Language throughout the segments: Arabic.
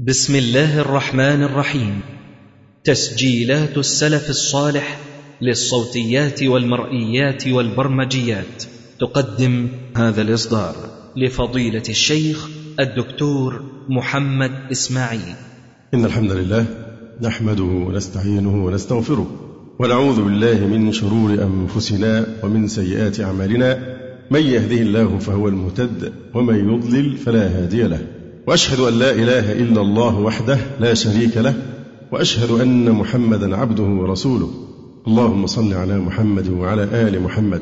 بسم الله الرحمن الرحيم. تسجيلات السلف الصالح للصوتيات والمرئيات والبرمجيات. تقدم هذا الإصدار لفضيلة الشيخ الدكتور محمد إسماعيل. إن الحمد لله نحمده ونستعينه ونستغفره ونعوذ بالله من شرور أنفسنا ومن سيئات أعمالنا. من يهده الله فهو المهتد ومن يضلل فلا هادي له. وأشهد أن لا إله إلا الله وحده لا شريك له وأشهد أن محمدا عبده ورسوله. اللهم صل على محمد وعلى آل محمد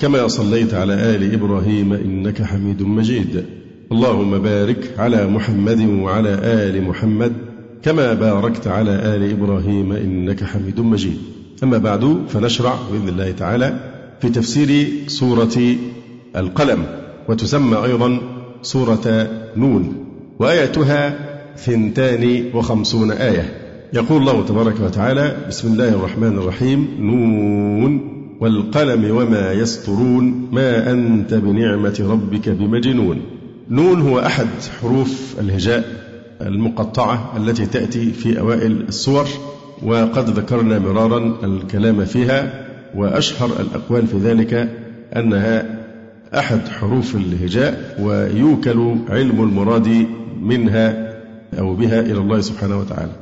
كما صليت على آل إبراهيم إنك حميد مجيد. اللهم بارك على محمد وعلى آل محمد كما باركت على آل إبراهيم إنك حميد مجيد. أما بعد فنشرع بإذن الله تعالى في تفسير سورة القلم وتسمى أيضا سورة نون. وآيتها ثنتان وخمسون آية. يقول الله تبارك وتعالى بسم الله الرحمن الرحيم. نون والقلم وما يسطرون ما أنت بنعمة ربك بمجنون. نون هو أحد حروف الهجاء المقطعة التي تأتي في أوائل السور وقد ذكرنا مرارا الكلام فيها وأشهر الأقوال في ذلك أنها أحد حروف الهجاء ويوكل علم المراد منها أو بها إلى الله سبحانه وتعالى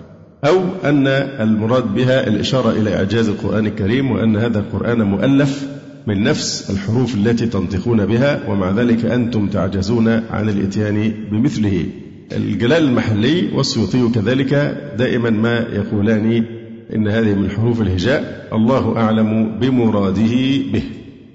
أو أن المراد بها الإشارة إلى إعجاز القرآن الكريم وأن هذا القرآن مؤلف من نفس الحروف التي تنطقون بها ومع ذلك أنتم تعجزون عن الإتيان بمثله. الجلال المحلي والسيوطي كذلك دائما ما يقولان إن هذه من حروف الهجاء الله أعلم بمراده به.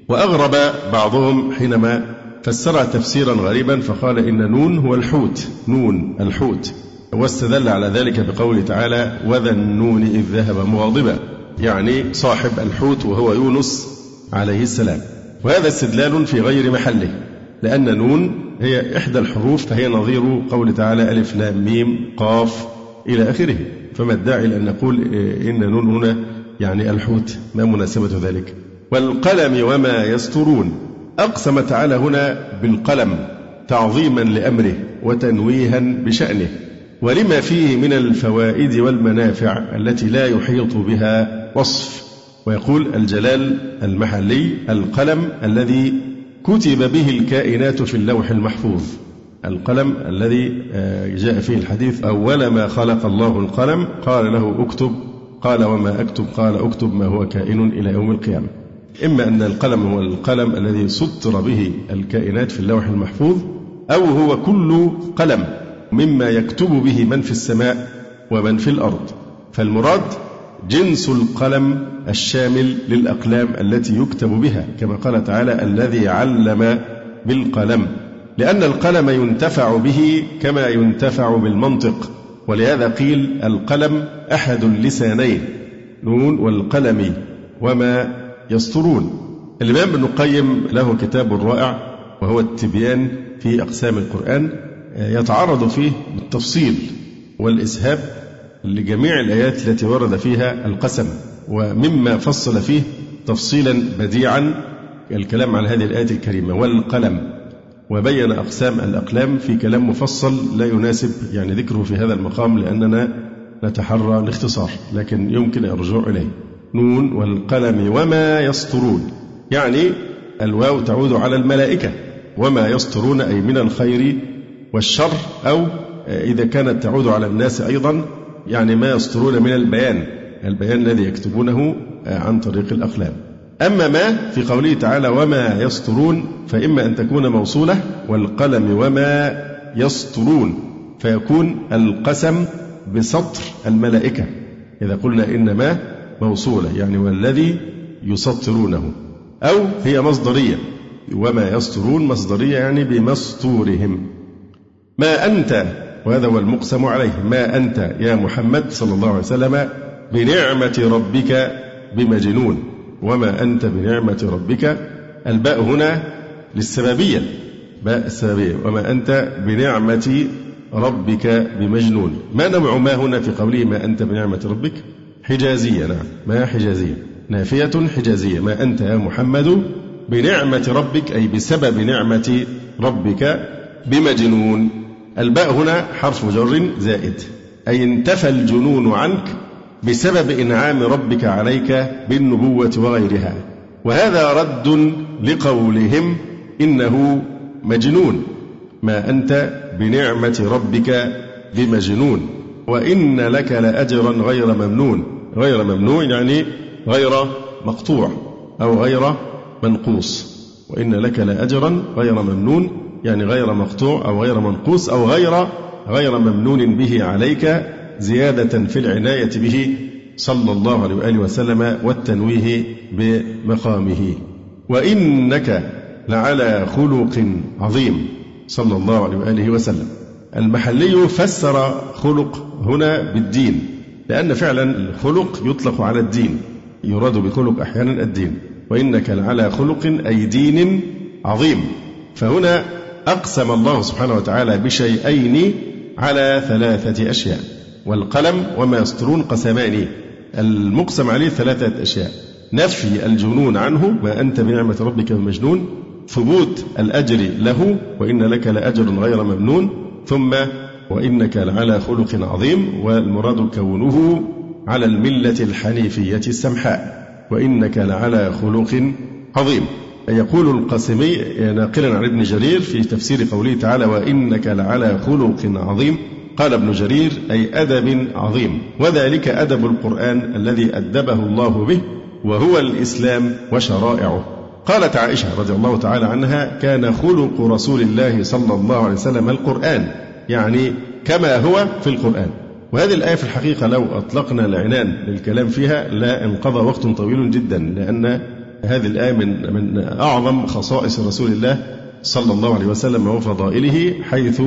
وأغرب بعضهم حينما فسرها تفسيرا غريبا فقال إن نون هو الحوت. نون الحوت. واستدل على ذلك بقوله تعالى وذا النون إذ ذهب مغاضبا. يعني صاحب الحوت وهو يونس عليه السلام. وهذا استدلال في غير محله لأن نون هي إحدى الحروف فهي نظير قول تعالى ألف لام ميم قاف إلى آخره. فما الداعي لأن نقول إن نون هنا يعني الحوت؟ ما مناسبة ذلك. والقلم وما يسطرون أقسم تعالى هنا بالقلم تعظيما لأمره وتنويها بشأنه ولما فيه من الفوائد والمنافع التي لا يحيط بها وصف. ويقول الجلال المحلي القلم الذي كتب به الكائنات في اللوح المحفوظ. القلم الذي آه، جاء فيه الحديث أول ما خلق الله القلم قال له اكتب قال وما أكتب قال اكتب ما هو كائن إلى يوم القيامة. إما أن القلم هو القلم الذي سطر به الكائنات في اللوح المحفوظ أو هو كل قلم مما يكتب به من في السماء ومن في الأرض. فالمراد جنس القلم الشامل للأقلام التي يكتب بها كما قال تعالى الذي علم بالقلم. لأن القلم ينتفع به كما ينتفع بالمنطق. ولهذا قيل القلم أحد اللسانين نون والقلم وما يسطرون الإمام ابن القيم له كتاب رائع وهو التبيان في أقسام القرآن يتعرض فيه بالتفصيل والإسهاب لجميع الآيات التي ورد فيها القسم ومما فصل فيه تفصيلا بديعا الكلام عن هذه الآية الكريمة والقلم وبين أقسام الأقلام في كلام مفصل لا يناسب يعني ذكره في هذا المقام لأننا نتحرى الاختصار لكن يمكن الرجوع إليه. نون والقلم وما يسطرون. يعني الواو تعود على الملائكة. وما يسطرون أي من الخير والشر أو إذا كانت تعود على الناس أيضا يعني ما يسطرون من البيان. البيان الذي يكتبونه عن طريق الأقلام. أما ما في قوله تعالى وما يسطرون فإما أن تكون موصولة والقلم وما يسطرون. فيكون القسم بسطر الملائكة. إذا قلنا إن ما موصولة يعني والذي يسطرونه. أو هي مصدرية. وما يسطرون مصدرية يعني بمسطورهم. ما أنت وهذا هو المقسم عليه. ما أنت يا محمد صلى الله عليه وسلم بنعمة ربك بمجنون. وما أنت بنعمة ربك الباء هنا للسببية. باء السببية. وما أنت بنعمة ربك بمجنون. ما نوع ما هنا في قوله ما أنت بنعمة ربك؟ حجازية نعم ما حجازية نافية حجازية. ما أنت يا محمد بنعمة ربك أي بسبب نعمة ربك بمجنون. الباء هنا حرف جر زائد. أي انتفى الجنون عنك بسبب إنعام ربك عليك بالنبوة وغيرها. وهذا رد لقولهم إنه مجنون. ما أنت بنعمة ربك بمجنون. وإن لك لأجرا غير ممنون. غير ممنون يعني غير مقطوع أو غير منقوص. وإن لك لأجرا غير ممنون يعني غير مقطوع أو غير منقوص أو غير غير ممنون به عليك زيادة في العناية به صلى الله عليه وآله وسلم والتنويه بمقامه. وإنك لعلى خلق عظيم صلى الله عليه وآله وسلم. المحلي فسر خلق هنا بالدين لأن فعلا الخلق يطلق على الدين يراد بخلق أحيانا الدين وإنك لعلى خلق أي دين عظيم. فهنا أقسم الله سبحانه وتعالى بشيئين على ثلاثة أشياء والقلم وما يسطرون قسمان المقسم عليه ثلاثة أشياء نفي الجنون عنه ما أنت بنعمة ربك بمجنون ثبوت الأجر له وإن لك لأجر غير ممنون ثم وإنك لعلى خلق عظيم والمراد كونه على الملة الحنيفية السمحاء وإنك لعلى خلق عظيم. يقول القاسمي ناقلا عن ابن جرير في تفسير قوله تعالى وإنك لعلى خلق عظيم قال ابن جرير أي أدب عظيم وذلك أدب القرآن الذي أدبه الله به وهو الإسلام وشرائعه. قالت عائشة رضي الله تعالى عنها كان خلق رسول الله صلى الله عليه وسلم القرآن يعني كما هو في القرآن. وهذه الآية في الحقيقة لو أطلقنا العنان للكلام فيها لا انقضى وقت طويل جدا لأن هذه الآية من من أعظم خصائص رسول الله صلى الله عليه وسلم وفضائله حيث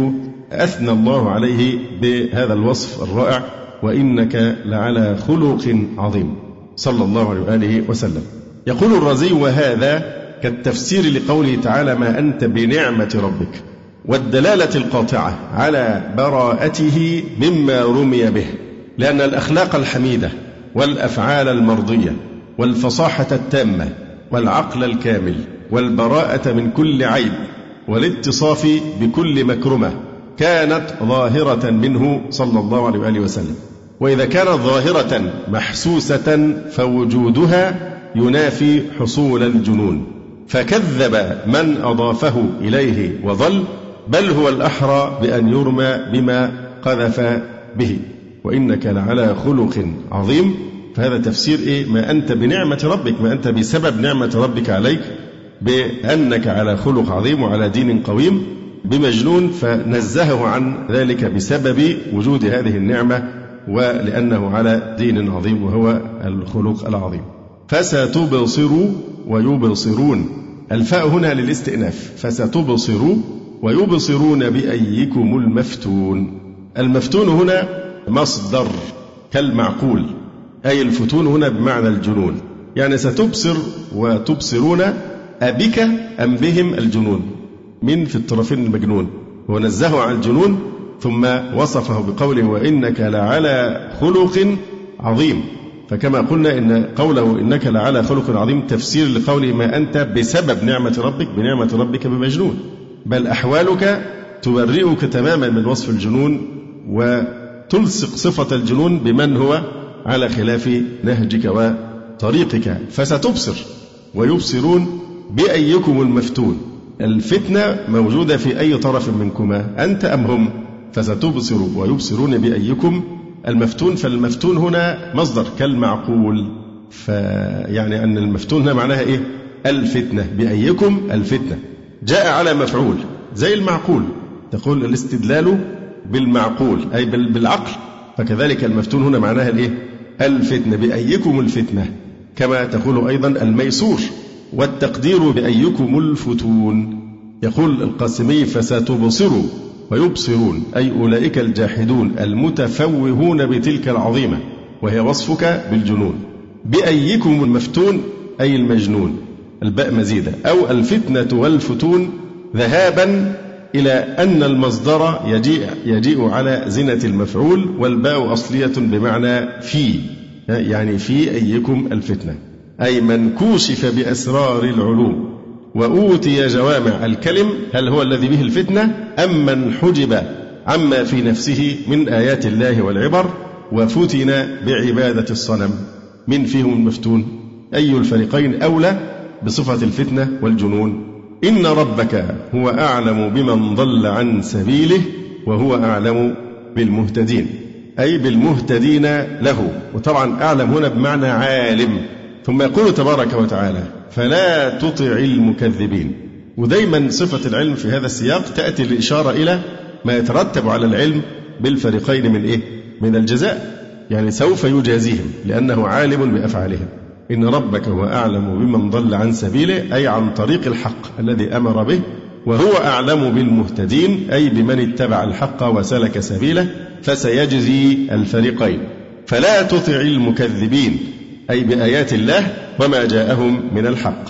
أثنى الله عليه بهذا الوصف الرائع وإنك لعلى خلق عظيم. صلى الله عليه وآله وسلم. يقول الرازي وهذا كالتفسير لقوله تعالى ما أنت بنعمة ربك والدلالة القاطعة على براءته مما رمي به لأن الأخلاق الحميدة والأفعال المرضية والفصاحة التامة والعقل الكامل والبراءة من كل عيب والاتصاف بكل مكرمة كانت ظاهرة منه صلى الله عليه وآله وسلم وإذا كانت ظاهرة محسوسة فوجودها ينافي حصول الجنون. فكذب من أضافه إليه وظل بل هو الأحرى بأن يرمى بما قذف به. وإنك لعلى خلق عظيم. فهذا تفسير إيه؟ ما أنت بنعمة ربك ما أنت بسبب نعمة ربك عليك بأنك على خلق عظيم وعلى دين قويم بمجنون فنزهه عن ذلك بسبب وجود هذه النعمة ولأنه على دين عظيم وهو الخلق العظيم. فستبصر ويبصرون. الفاء هنا للاستئناف. فستبصر ويبصرون بأيكم المفتون. المفتون هنا مصدر كالمعقول أي الفتون هنا بمعنى الجنون. يعني ستبصر وتبصرون أبك أم بهم الجنون. من في الطرفين المجنون؟ هو نزهه عن الجنون ثم وصفه بقوله وإنك لعلى خلق عظيم. فكما قلنا إن قوله إنك لعلى خلق عظيم تفسير لقوله ما أنت بسبب نعمة ربك بنعمة ربك بمجنون. بل أحوالك تبرئك تماما من وصف الجنون وتلصق صفة الجنون بمن هو على خلاف نهجك وطريقك. فستبصر ويبصرون بأيكم المفتون. الفتنة موجودة في أي طرف منكما أنت أم هم؟ فستبصر ويبصرون بأيكم المفتون فالمفتون هنا مصدر كالمعقول. فيعني أن المفتون هنا معناها إيه؟ الفتنة. بأيكم الفتنة. جاء على مفعول زي المعقول. تقول الاستدلال بالمعقول أي بالعقل. فكذلك المفتون هنا معناها الإيه؟ الفتنة. بأيكم الفتنة. كما تقول أيضا الميسور. والتقدير بأيكم الفتون. يقول القاسمي فستبصروا. ويبصرون أي أولئك الجاحدون المتفوهون بتلك العظيمة وهي وصفك بالجنون. بأيكم المفتون أي المجنون. الباء مزيدة. أو الفتنة والفتون ذهابا إلى أن المصدر يجيء, يجيء على زنة المفعول والباء أصلية بمعنى في. يعني في أيكم الفتنة. أي من كوشف بأسرار وأوتي جوامع الكلم هل هو الذي به الفتنة أم من حجب عما في نفسه من آيات الله والعبر وفتن بعبادة الصنم من فيهم المفتون أي الفريقين أولى بصفة الفتنة والجنون إن ربك هو أعلم بمن ضل عن سبيله وهو أعلم بالمهتدين أي بالمهتدين له وطبعا أعلم هنا بمعنى عالم ثم يقول تبارك وتعالى فلا تطع المكذبين. ودايما صفة العلم في هذا السياق تأتي الإشارة إلى ما يترتب على العلم بالفريقين من إيه؟ من الجزاء. يعني سوف يجازيهم لأنه عالم بأفعالهم. إن ربك هو أعلم بمن ضل عن سبيله أي عن طريق الحق الذي أمر به وهو أعلم بالمهتدين أي بمن اتبع الحق وسلك سبيله فسيجزي الفريقين. فلا تطع المكذبين. أي بآيات الله وما جاءهم من الحق.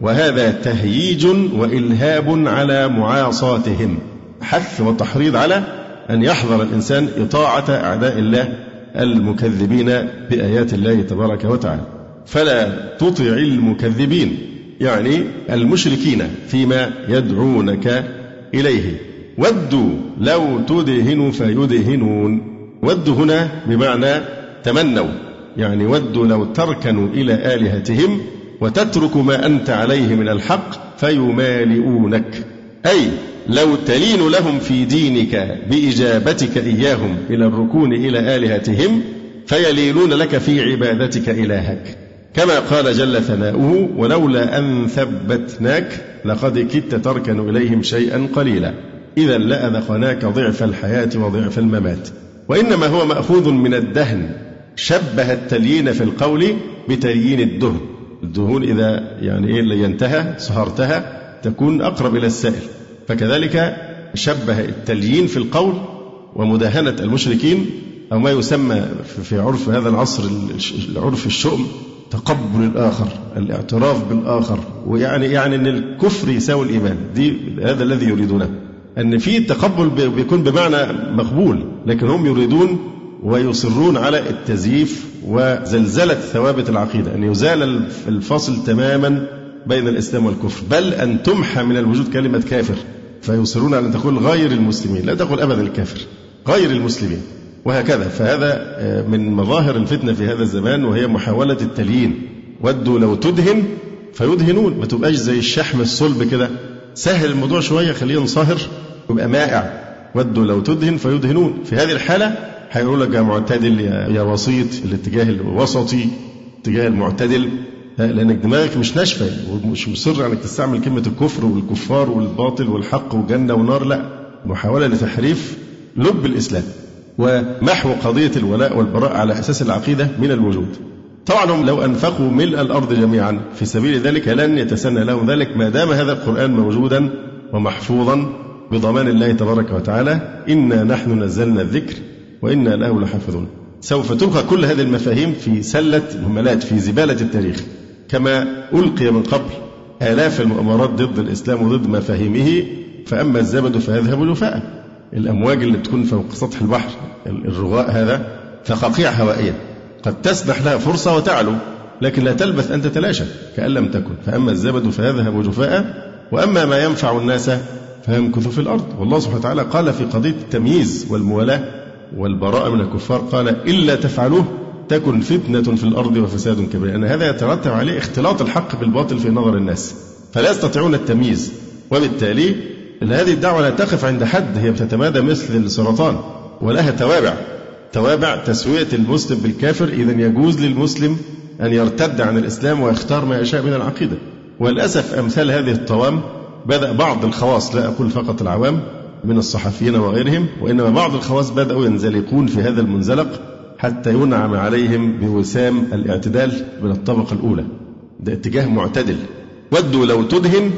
وهذا تهييج وإلهاب على معاصاتهم. حث وتحريض على أن يحذر الإنسان إطاعة أعداء الله المكذبين بآيات الله تبارك وتعالى. فلا تطع المكذبين يعني المشركين فيما يدعونك إليه. ودوا لو تدهن فيدهنون. ودوا هنا بمعنى تمنوا. يعني ودوا لو تركنوا إلى آلهتهم وتترك ما أنت عليه من الحق فيمالئونك. أي لو تلين لهم في دينك بإجابتك إياهم إلى الركون إلى آلهتهم فيلينون لك في عبادتك إلهك. كما قال جل ثناؤه ولولا أن ثبتناك لقد كدت تركن إليهم شيئا قليلا. إذا لأذقناك ضعف الحياة وضعف الممات. وإنما هو مأخوذ من الدهن. شبه التليين في القول بتليين الدهن. الدهون إذا يعني إيه لينتهى صهرتها تكون أقرب إلى السائل. فكذلك شبه التليين في القول ومداهنة المشركين أو ما يسمى في عرف هذا العصر العرف الشؤم تقبل الآخر الاعتراف بالآخر. ويعني يعني أن الكفر يساوي الإيمان. دي هذا الذي يريدونه. أن في التقبل بيكون بمعنى مقبول لكن هم يريدون ويصرون على التزييف وزلزلة ثوابت العقيدة أن يزال الفصل تماما بين الإسلام والكفر. بل أن تمحى من الوجود كلمة كافر فيصرون على أن تقول غير المسلمين لا تقول أبدا الكافر غير المسلمين. وهكذا فهذا آه، من مظاهر الفتنة في هذا الزمان وهي محاولة التليين. ودوا لو تدهن فيدهنون ما تبقاش زي الشحم الصلب كده. سهل الموضوع شوية خليه ينصهر يبقى مائع. ودوا لو تدهن فيدهنون. في هذه الحالة هيقول لك يا معتدل يا وسيط الاتجاه الوسطي الاتجاه المعتدل لأنك دماغك مش ناشفة ومش مصر إنك تستعمل كلمة الكفر والكفار والباطل والحق وجنة ونار لا محاولة لتحريف لب الإسلام ومحو قضية الولاء والبراء على أساس العقيدة من الوجود. طبعا هم لو أنفقوا ملء الأرض جميعا في سبيل ذلك لن يتسنى لهم ذلك ما دام هذا القرآن موجودا ومحفوظا بضمان الله تبارك وتعالى إنا نحن نزلنا الذكر وإنا له لحافظون. سوف تلقى كل هذه المفاهيم في سلة مهملات في زبالة التاريخ. كما ألقي من قبل آلاف المؤامرات ضد الإسلام وضد مفاهيمه فأما الزبد فيذهب جفاء الأمواج اللي بتكون فوق سطح البحر الرغاء هذا فقاقيع هوائية. قد تسنح لها فرصة وتعلو لكن لا تلبث أن تتلاشى كأن لم تكن. فأما الزبد فيذهب جفاء وأما ما ينفع الناس فيمكث في الأرض. والله سبحانه وتعالى قال في قضية التمييز والموالاة والبراءة من الكفار قال إلا تفعلوه تكن فتنة في الأرض وفساد كبير. لأن هذا يترتب عليه اختلاط الحق بالباطل في نظر الناس. فلا يستطيعون التمييز. وبالتالي هذه الدعوة لا تقف عند حد هي بتتمادى مثل السرطان. ولها توابع. توابع تسوية المسلم بالكافر إذا يجوز للمسلم أن يرتد عن الإسلام ويختار ما يشاء من العقيدة. وللأسف أمثال هذه الطوام بدأ بعض الخواص لا أقول فقط العوام من الصحفيين وغيرهم وإنما بعض الخواص بدأوا ينزلقون في هذا المنزلق حتى ينعم عليهم بوسام الاعتدال من الطبقة الأولى. ده اتجاه معتدل. ودوا لو تدهن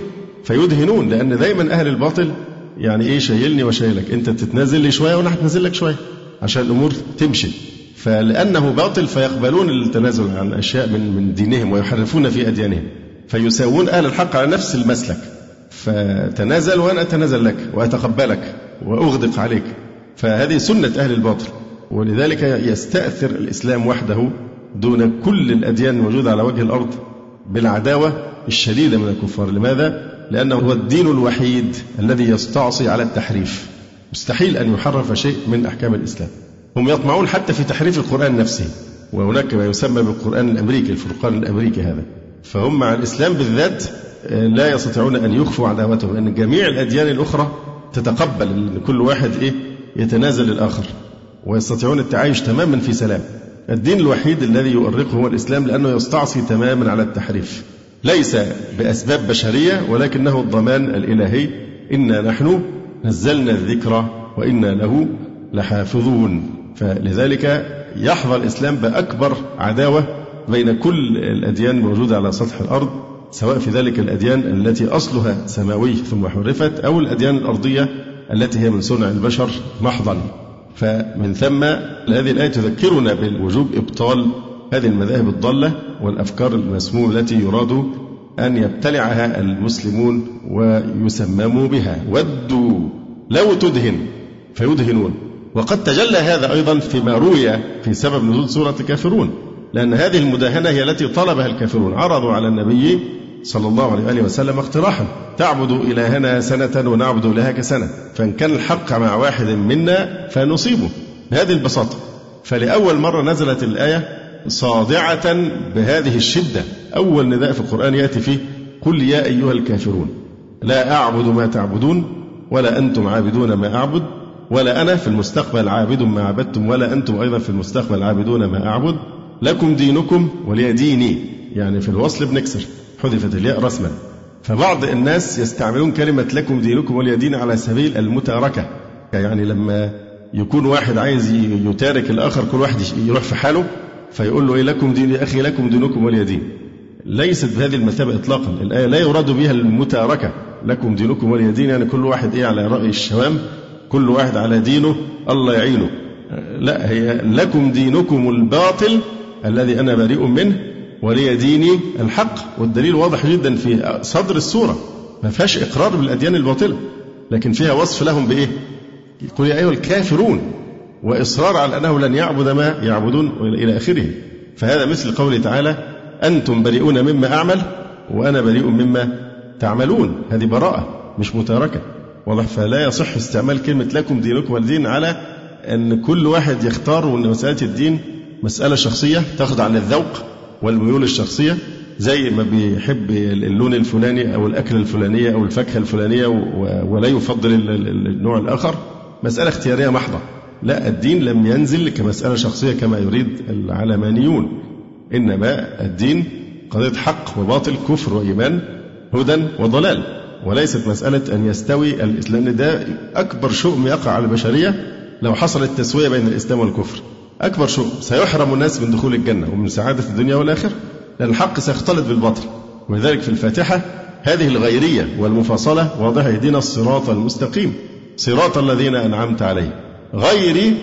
فيدهنون لأن دايما أهل الباطل يعني إيه شايلني وشايلك. أنت تتنازل لي شوية وأنا هتنازل لك شوية عشان الأمور تمشي. فلأنه باطل فيقبلون التنازل عن أشياء من من دينهم ويحرفون في أديانهم. فيساوون أهل الحق على نفس المسلك. فتنازل وأنا أتنازل لك وأتقبلك وأغدق عليك. فهذه سنة أهل الباطل. ولذلك يستأثر الإسلام وحده دون كل الأديان الموجودة على وجه الأرض بالعداوة الشديدة من الكفار. لماذا؟ لأنه هو الدين الوحيد الذي يستعصي على التحريف. مستحيل أن يحرف شيء من أحكام الإسلام. هم يطمعون حتى في تحريف القرآن نفسه. وهناك ما يسمى بالقرآن الأمريكي الفرقان الأمريكي هذا. فهم مع الإسلام بالذات لا يستطيعون أن يخفوا عداوتهم لأن جميع الأديان الأخرى تتقبل أن كل واحد إيه؟ يتنازل للآخر ويستطيعون التعايش تماما في سلام. الدين الوحيد الذي يؤرقه هو الإسلام لأنه يستعصي تماما على التحريف. ليس بأسباب بشرية ولكنه الضمان الإلهي. إنا نحن نزلنا الذكر وإنا له لحافظون. فلذلك يحظى الإسلام بأكبر عداوة بين كل الأديان الموجودة على سطح الأرض. سواء في ذلك الأديان التي أصلها سماوي ثم حرفت أو الأديان الأرضية التي هي من صنع البشر محضا. فمن ثم هذه الآية تذكرنا بوجوب إبطال هذه المذاهب الضالة والأفكار المسمومة التي يراد أن يبتلعها المسلمون ويسمموا بها. ودوا لو تدهن فيدهنون. وقد تجلى هذا أيضا فيما روي في سبب نزول سورة الكافرون لأن هذه المداهنة هي التي طلبها الكافرون عرضوا على النبي صلى الله عليه وآله وسلم اقتراحا. تعبد إلهنا سنة ونعبد إلهك سنة. فإن كان الحق مع واحد منا فنصيبه. بهذه البساطة. فلأول مرة نزلت الآية صادعة بهذه الشدة. أول نداء في القرآن يأتي فيه قل يا أيها الكافرون لا أعبد ما تعبدون ولا أنتم عابدون ما أعبد ولا أنا في المستقبل عابد ما عبدتم ولا أنتم أيضا في المستقبل عابدون ما أعبد. لكم دينكم ولي ديني. يعني في الوصل بنكسر. حذفت الياء رسما. فبعض الناس يستعملون كلمة لكم دينكم ولي دين على سبيل المتاركة. يعني لما يكون واحد عايز يتارك الآخر كل واحد يروح في حاله فيقول له إيه لكم دين أخي لكم دينكم ولي دين ليست بهذه المثابة إطلاقا. الآية لا يراد بها المتاركة. لكم دينكم ولي دين يعني كل واحد إيه على رأي الشوام كل واحد على دينه الله يعينه. لا هي لكم دينكم الباطل الذي أنا بريء منه. ولي ديني الحق والدليل واضح جدا في صدر السورة. ما فيهاش إقرار بالأديان الباطلة. لكن فيها وصف لهم بإيه؟ يقول يا أيها الكافرون وإصرار على أنه لن يعبد ما يعبدون إلى آخره. فهذا مثل قوله تعالى أنتم بريئون مما أعمل وأنا بريء مما تعملون. هذه براءة مش متاركة. واضح؟ فلا يصح استعمال كلمة لكم دينكم والدين على أن كل واحد يختار وأن مسألة الدين مسألة شخصية تخضع للذوق. والميول الشخصية زي ما بيحب اللون الفلاني أو الأكل الفلانية أو الفاكهة الفلانية ولا يفضل النوع الآخر. مسألة اختيارية محضة. لا الدين لم ينزل كمسألة شخصية كما يريد العلمانيون. إنما الدين قضية حق وباطل كفر وإيمان هدى وضلال. وليست مسألة أن يستوي الإسلام ده أكبر شؤم يقع على البشرية لو حصلت تسوية بين الإسلام والكفر. أكبر شؤم سيحرم الناس من دخول الجنة ومن سعادة الدنيا والآخرة لأن الحق سيختلط بالباطل. ولذلك في الفاتحة هذه الغيرية والمفاصلة واضحة يهدينا الصراط المستقيم صراط الذين أنعمت عليهم. غير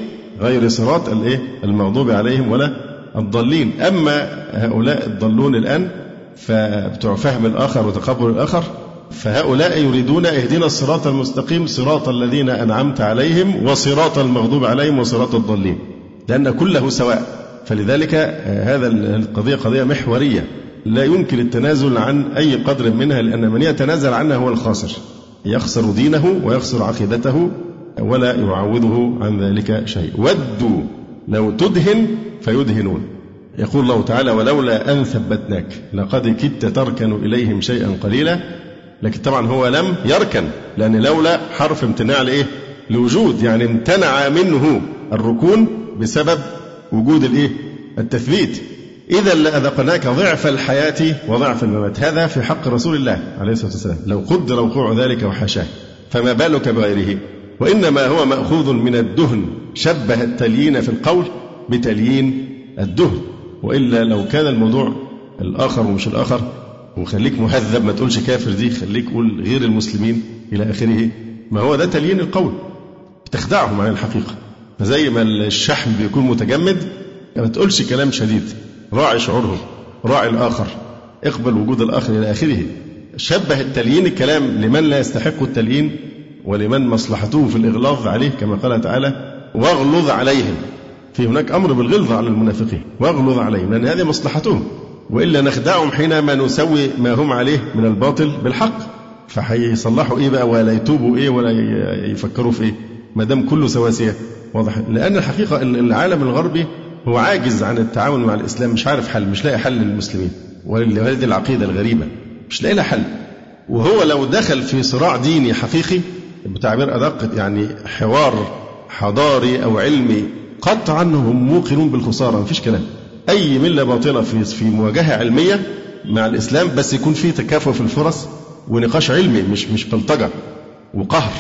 غير صراط الإيه؟ المغضوب عليهم ولا الضالين. أما هؤلاء الضالون الآن فبتوع فهم الآخر وتقبل الآخر فهؤلاء يريدون اهدنا الصراط المستقيم صراط الذين أنعمت عليهم وصراط المغضوب عليهم وصراط الضالين. لأن كله سواء. فلذلك آه، هذا القضية قضية محورية. لا يمكن التنازل عن أي قدر منها لأن من يتنازل عنها هو الخاسر. يخسر دينه ويخسر عقيدته ولا يعوضه عن ذلك شيء. ودوا! لو تدهن فيدهنون. يقول الله تعالى ولولا أن ثبتناك لقد كدت تركن إليهم شيئا قليلا. لكن طبعا هو لم يركن لأن لولا حرف امتناع لإيه لوجود يعني امتنع منه. الركون بسبب وجود الإيه؟ التثبيت. إذا لأذقناك ضعف الحياة وضعف الممات. هذا في حق رسول الله عليه الصلاة والسلام. لو قدر وقوع ذلك وحاشاه فما بالك بغيره؟ وإنما هو مأخوذ من الدهن. شبه التليين في القول بتليين الدهن. وإلا لو كان الموضوع الآخر ومش الآخر وخليك مهذب ما تقولش كافر دي خليك قول غير المسلمين إلى آخره. ما هو ده تليين القول. بتخدعهم عن الحقيقة. فزي ما الشحم بيكون متجمد ما تقولش كلام شديد. راعي شعورهم راعي الآخر. اقبل وجود الآخر إلى آخره. شبه التليين الكلام لمن لا يستحق التليين ولمن مصلحته في الإغلاظ عليه كما قال تعالى واغلظ عليهم. في هناك أمر بالغلظة على المنافقين. واغلظ عليهم لأن هذه مصلحتهم. وإلا نخدعهم حينما نسوي ما هم عليه من الباطل بالحق. فهيصلحوا إيه بقى؟ ولا يتوبوا إيه؟ ولا يفكروا في إيه؟ ما دام كله سواسية. واضح. لأن الحقيقة العالم الغربي هو عاجز عن التعاون مع الإسلام مش عارف حل مش لاقي حل للمسلمين. ولهذه العقيدة الغريبة مش لاقي لها حل. وهو لو دخل في صراع ديني حقيقي بتعبير أدق يعني حوار حضاري أو علمي قطعا هم موقنون بالخسارة مفيش كلام. أي ملة باطلة في في مواجهة علمية مع الإسلام بس يكون في تكافؤ في الفرص ونقاش علمي مش مش بلطجة وقهر.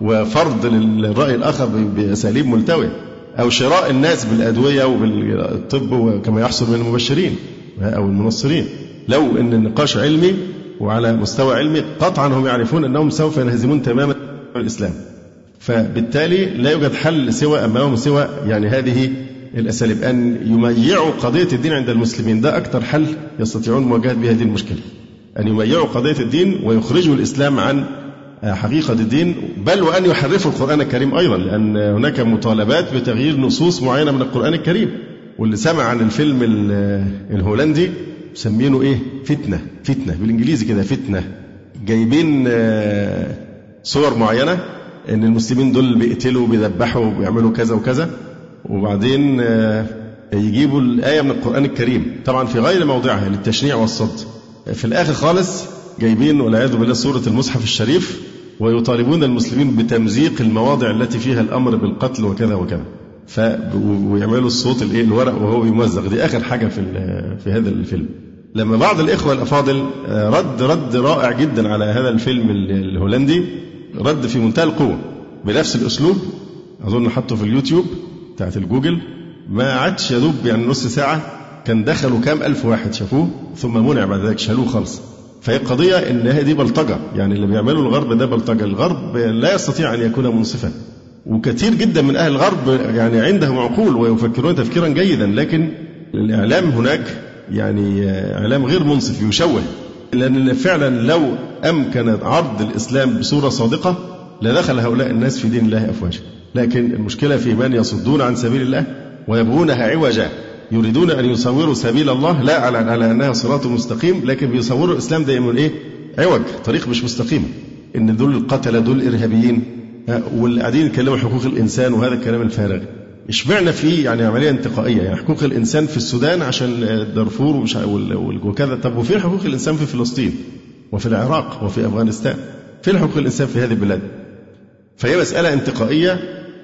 وفرض للرأي الآخر بأساليب ملتوية أو شراء الناس بالأدوية وبالطب وكما يحصل من المبشرين أو المنصرين. لو أن النقاش علمي وعلى مستوى علمي قطعا هم يعرفون أنهم سوف ينهزمون تماما الإسلام. فبالتالي لا يوجد حل سوى أمامهم سوى يعني هذه الأساليب. أن يميعوا قضية الدين عند المسلمين ده أكثر حل يستطيعون مواجهة به هذه المشكلة. أن يميعوا قضية الدين ويخرجوا الإسلام عن حقيقة الدين بل وأن يحرفوا القرآن الكريم أيضا لأن هناك مطالبات بتغيير نصوص معينة من القرآن الكريم. واللي سمع عن الفيلم الهولندي مسمينه إيه؟ فتنة فتنة بالإنجليزي كده فتنة. جايبين آه، صور معينة إن المسلمين دول بيقتلوا وبيذبحوا وبيعملوا كذا وكذا. وبعدين آه، يجيبوا الآية من القرآن الكريم. طبعا في غير موضعها للتشنيع والصد. في الآخر خالص جايبين والعياذ بالله سورة المصحف الشريف. ويطالبون المسلمين بتمزيق المواضع التي فيها الأمر بالقتل وكذا وكذا. ف ويعملوا الصوت الإيه؟ الورق وهو بيمزق دي آخر حاجة في في هذا الفيلم. لما بعض الإخوة الأفاضل رد رد رائع جدا على هذا الفيلم الهولندي رد في منتهى القوة بنفس الأسلوب أظن حطه في اليوتيوب بتاعت الجوجل ما عادش يا دوب يعني نص ساعة كان دخلوا كام؟ ألف واحد شافوه ثم منع بعد ذلك شالوه خالص. فهي القضية إن هي دي بلطجة. يعني اللي بيعمله الغرب ده بلطجة. الغرب لا يستطيع أن يكون منصفا. وكثير جدا من أهل الغرب يعني عندهم عقول ويفكرون تفكيرا جيدا لكن الإعلام هناك يعني إعلام غير منصف يشوه. لأن فعلا لو أمكن عرض الإسلام بصورة صادقة لدخل هؤلاء الناس في دين الله أفواجا. لكن المشكلة في من يصدون عن سبيل الله ويبغونها عوجا. يريدون أن يصوروا سبيل الله لا على, على أنها صراط مستقيم لكن بيصوروا الإسلام دائما إيه؟ عوج طريق مش مستقيم. إن دول القتلة دول إرهابيين واللي قاعدين يتكلموا حقوق الإنسان وهذا الكلام الفارغ. اشمعنى في يعني عمليه انتقائية يعني حقوق الإنسان في السودان عشان دارفور ومش وكذا طب وفين حقوق الإنسان في فلسطين؟ وفي العراق؟ وفي أفغانستان؟ فين حقوق الإنسان في هذه البلاد؟ فهي مسألة انتقائية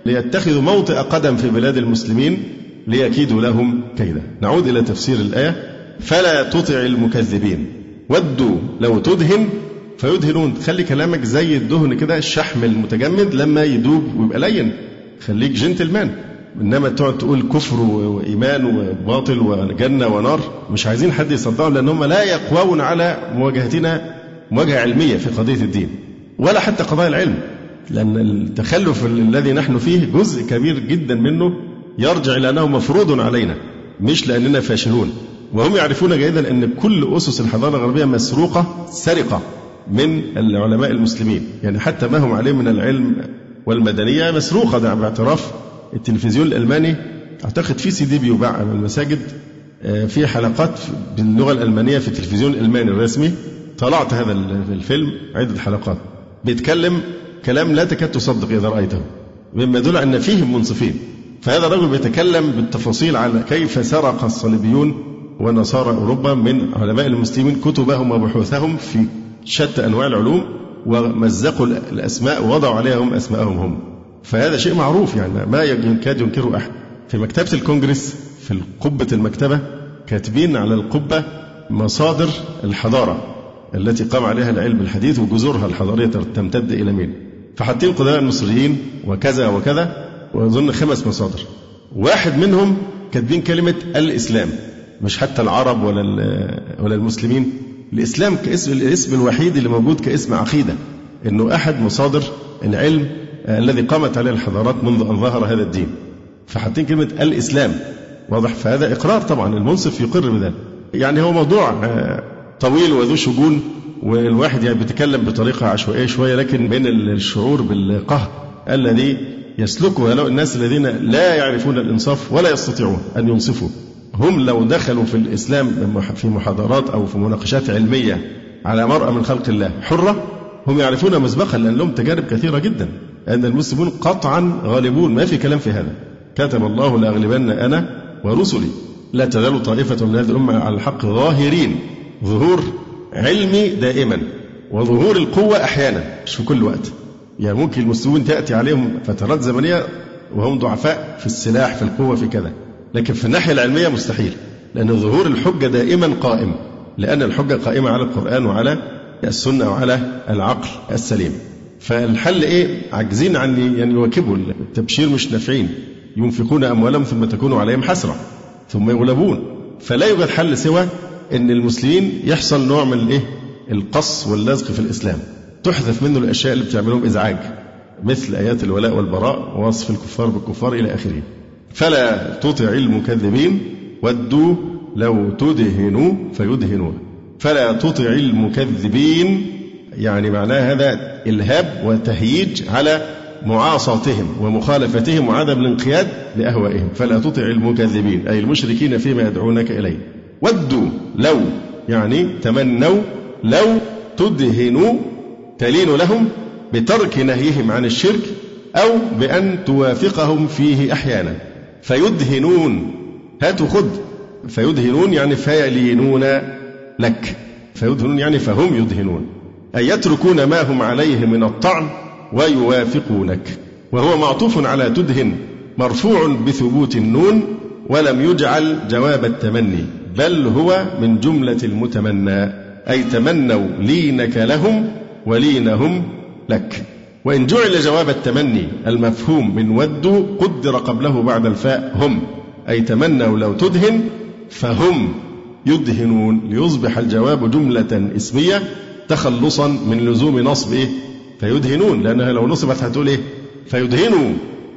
ليتخذوا موطئ قدم في بلاد المسلمين ليكيدوا لهم كيدا. نعود إلى تفسير الآية. فلا تطع المكذبين. ودوا لو تدهن فيدهنون. خلي كلامك زي الدهن كده الشحم المتجمد لما يدوب ويبقى لين. خليك جنتلمان. إنما تقعد تقول كفر وإيمان وباطل وجنة ونار. مش عايزين حد يصدقهم لأن هم لا يقوون على مواجهتنا مواجهة علمية في قضية الدين ولا حتى قضايا العلم. لأن التخلف الذي نحن فيه جزء كبير جدا منه يرجع إلى أنه مفروض علينا مش لأننا فاشلون. وهم يعرفون جيدا أن كل أسس الحضارة الغربية مسروقة سرقة من العلماء المسلمين. يعني حتى ما هم عليه من العلم والمدنية مسروقة. باعتراف التلفزيون الألماني أعتقد في سي دي بيباع على المساجد. آه، في حلقات باللغة الألمانية في التلفزيون الألماني الرسمي. طلعت هذا الفيلم عدة حلقات. بيتكلم كلام لا تكاد تصدق إذا رأيته مما يدل أن فيهم منصفين. فهذا الرجل بيتكلم بالتفاصيل على كيف سرق الصليبيون ونصارى أوروبا من علماء المسلمين كتبهم وبحوثهم في شتى أنواع العلوم ومزقوا الأسماء ووضعوا عليهم أسماءهم هم. فهذا شيء معروف يعني ما يكاد ينكره أحد. في مكتبة الكونجرس في قبة المكتبة كاتبين على القبة مصادر الحضارة التي قام عليها العلم الحديث وجذورها الحضارية تمتد إلى مين. فحاطين قدماء المصريين وكذا وكذا. وأظن خمس مصادر. واحد منهم كاتبين كلمة الإسلام. مش حتى العرب ولا ولا المسلمين. الإسلام كاسم الاسم الوحيد اللي موجود كاسم عقيدة. إنه أحد مصادر العلم الذي قامت عليه الحضارات منذ أن ظهر هذا الدين. فحاطين كلمة الإسلام. واضح؟ فهذا إقرار طبعا. المنصف يقر بذلك. يعني هو موضوع آه، طويل وذو شجون والواحد يعني بيتكلم بطريقة عشوائية شوية لكن بين الشعور بالقهر الذي يسلكه هؤلاء الناس الذين لا يعرفون الإنصاف ولا يستطيعون أن ينصفوا. هم لو دخلوا في الإسلام في محاضرات أو في مناقشات علمية على مرأة من خلق الله حرة هم يعرفون مسبقا لأن لهم تجارب كثيرة جدا. أن المسلمون قطعا غالبون. ما في كلام في هذا. كتب الله لأغلبن أنا ورسلي. لا تزال طائفة من هذه الأمة على الحق ظاهرين. ظهور علمي دائما. وظهور القوة أحيانا مش في كل وقت. يعني ممكن المسلمون تأتي عليهم فترات زمنية وهم ضعفاء في السلاح في القوة في كذا. لكن في الناحية العلمية مستحيل لأن ظهور الحجة دائما قائم لأن الحجة قائمة على القرآن وعلى السنة وعلى العقل السليم. فالحل إيه؟ عاجزين عن يعني يواكبوا التبشير مش نافعين. ينفقون أموالهم ثم تكون عليهم حسرة ثم يغلبون. فلا يوجد حل سوى أن المسلمين يحصل نوع من الإيه؟ القص واللزق في الإسلام. تحذف منه الأشياء اللي بتعملهم إزعاج مثل آيات الولاء والبراء ووصف الكفار بالكفار إلى آخره. فلا تطع المكذبين ودوا لو تدهنوا فيدهنون. فلا تطع المكذبين يعني معناه هذا إلهاب وتهييج على معاصاتهم ومخالفتهم وعدم الانقياد لأهوائهم. فلا تطع المكذبين أي المشركين فيما يدعونك إليه. ودوا لو يعني تمنوا لو تدهنوا تلين لهم بترك نهيهم عن الشرك أو بأن توافقهم فيه أحيانا. فيدهنون. هاتوا خذ فيدهنون يعني فيلينون لك. فيدهنون يعني فهم يدهنون. أي يتركون ما هم عليه من الطعن ويوافقونك. وهو معطوف على تدهن مرفوع بثبوت النون ولم يجعل جواب التمني بل هو من جملة المتمنى. أي تمنوا لينك لهم ولينهم لك وإن جعل جواب التمني المفهوم من ودوا قدر قبله بعد الفاء هم أي تمنوا لو تدهن فهم يدهنون ليصبح الجواب جملة اسمية تخلصا من لزوم نصب إيه؟ فيدهنون لأنها لو نصبت هتقول إيه؟ فيدهنوا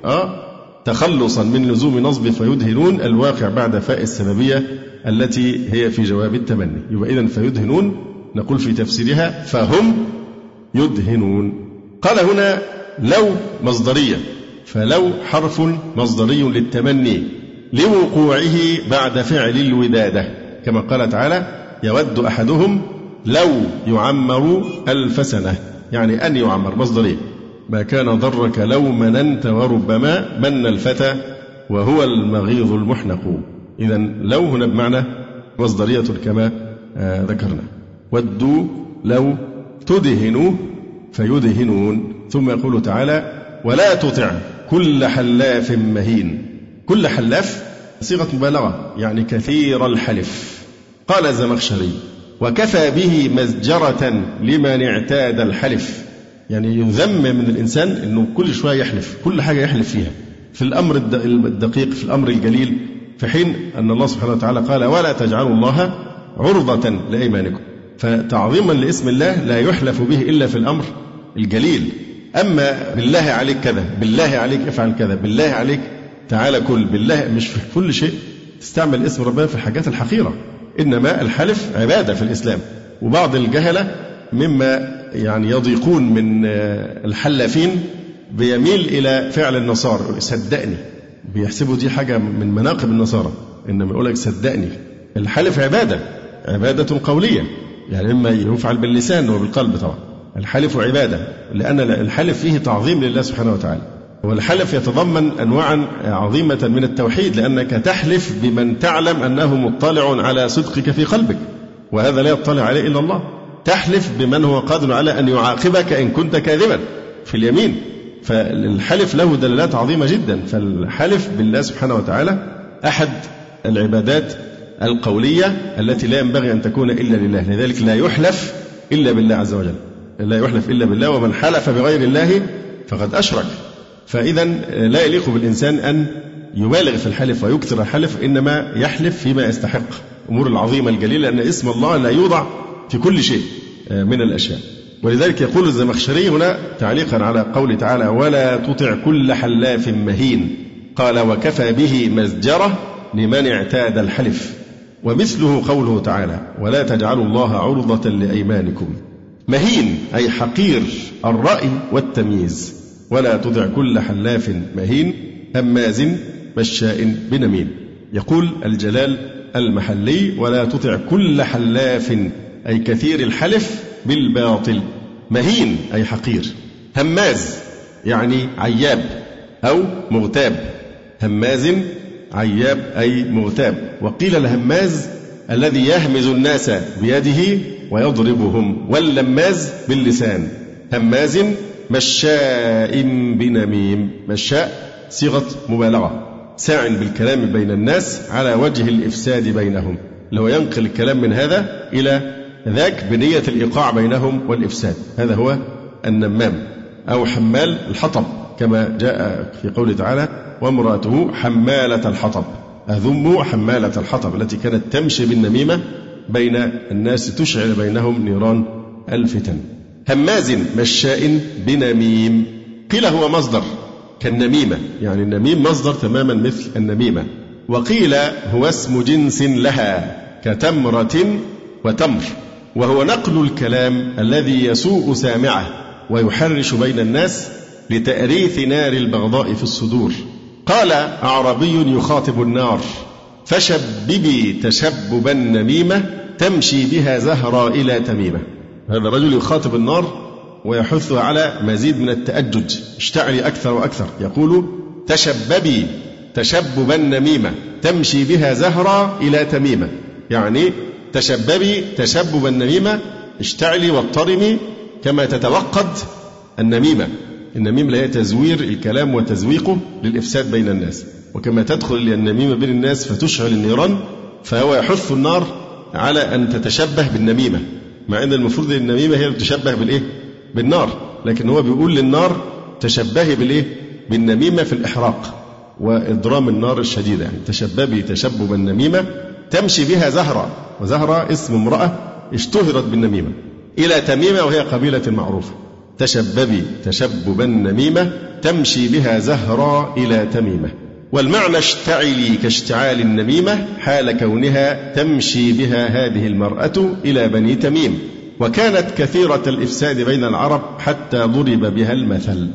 أه؟ تخلصا من لزوم نصب فيدهنون الواقع بعد فاء السببية التي هي في جواب التمني يبقى إذا فيدهنون نقول في تفسيرها فهم يدهنون. قال هنا لو مصدرية فلو حرف مصدري للتمني لوقوعه بعد فعل الودادة. كما قال تعالى يود أحدهم لو يعمر ألف سنة. يعني أن يعمر مصدرين ما كان ضرك لو مننت وربما من الفتى وهو المغيظ المحنق. إذا لو هنا بمعنى مصدرية كما آه، ذكرنا. ودوا لو تدهنوا فيدهنون. ثم يقول تعالى ولا تطع كل حلاف مهين. كل حلاف صيغة مبالغة يعني كثير الحلف. قال الزمخشري وكفى به مزجرة لمن اعتاد الحلف. يعني يذم من الإنسان أنه كل شوية يحلف كل حاجة يحلف فيها. في الأمر الدقيق في الأمر الجليل في حين أن الله سبحانه وتعالى قال ولا تجعلوا الله عرضة لأيمانكم. فتعظيما لاسم الله لا يحلف به إلا في الأمر الجليل. أما بالله عليك كذا بالله عليك افعل كذا بالله عليك تعالى كل بالله مش في كل شيء تستعمل اسم ربنا في الحاجات الحقيرة. إنما الحلف عبادة في الإسلام. وبعض الجهلة مما يعني يضيقون من الحلافين بيميل إلى فعل النصارى. صدقني. بيحسبوا دي حاجة من مناقب النصارى. إنما يقول لك صدقني. الحلف عبادة عبادة قولية. يعني إما يفعل باللسان وبالقلب طبعا. الحلف عبادة لأن الحلف فيه تعظيم لله سبحانه وتعالى. والحلف يتضمن أنواعا عظيمة من التوحيد لأنك تحلف بمن تعلم أنه مطلع على صدقك في قلبك وهذا لا يطلع عليه إلا الله. تحلف بمن هو قادر على أن يعاقبك إن كنت كاذبا في اليمين. فالحلف له دلالات عظيمة جدا. فالحلف بالله سبحانه وتعالى أحد العبادات القولية التي لا ينبغي أن تكون إلا لله لذلك لا يحلف إلا بالله عز وجل. لا يحلف إلا بالله ومن حلف بغير الله فقد أشرك. فإذا لا يليق بالإنسان أن يبالغ في الحلف ويكثر الحلف إنما يحلف فيما يستحق. أمور العظيمة الجليلة أن اسم الله لا يوضع في كل شيء آه، من الأشياء. ولذلك يقول الزمخشري هنا تعليقا على قول تعالى ولا تطع كل حلاف مهين قال وكفى به مزجرة لمن اعتاد الحلف ومثله قوله تعالى ولا تجعلوا الله عرضة لأيمانكم. مهين أي حقير الرأي والتمييز. ولا تطع كل حلاف مهين هماز مشاء بنميم. يقول الجلال المحلي ولا تطع كل حلاف أي كثير الحلف بالباطل. مهين أي حقير. هماز يعني عياب أو مغتاب. هماز عياب أي مغتاب. وقيل الهماز الذي يهمز الناس بيده ويضربهم واللماز باللسان. هماز مشاء بنميم. مشاء صيغة مبالغة. ساع بالكلام بين الناس على وجه الإفساد بينهم. لو ينقل الكلام من هذا إلى ذاك بنية الإيقاع بينهم والإفساد. هذا هو النمام أو حمال الحطب. كما جاء في قوله تعالى وامرأته حمالة الحطب. أذم حمالة الحطب التي كانت تمشي بالنميمة بين الناس تشعل بينهم نيران الفتن. هماز مشاء بنميم. قيل هو مصدر كالنميمة يعني النميم مصدر تماما مثل النميمة. وقيل هو اسم جنس لها كتمرة وتمر. وهو نقل الكلام الذي يسوء سامعه ويحرش بين الناس لتأريث نار البغضاء في الصدور. قال أعربي يخاطب النار فشببي تشببا نميمة تمشي بها زهرا إلى تميمة. هذا الرجل يخاطب النار ويحثها على مزيد من التأجج. اشتعلي أكثر وأكثر. يقول تشببي تشببا نميمة تمشي بها زهرا إلى تميمة. يعني تشببي تشببا نميمة اشتعلي واضطرمي كما تتوقد النميمة. النميمة هي تزوير الكلام وتزويقه للإفساد بين الناس. وكما تدخل النميمة بين الناس فتشعل النيران فهو يحث النار على أن تتشبه بالنميمة. مع أن المفروض النميمة هي تشبه بالإيه؟ بالنار. لكن هو بيقول للنار تشبهي بالإيه؟ بالنميمة في الإحراق. وإضرام النار الشديدة يعني تشببي تشبب النميمة تمشي بها زهرة. وزهرة اسم امرأة اشتهرت بالنميمة. إلى تميمة وهي قبيلة معروفة. تشببي تشببا نميمة تمشي بها زهرة إلى تميمة. والمعنى اشتعلي كاشتعال النميمة حال كونها تمشي بها هذه المرأة إلى بني تميم. وكانت كثيرة الإفساد بين العرب حتى ضرب بها المثل.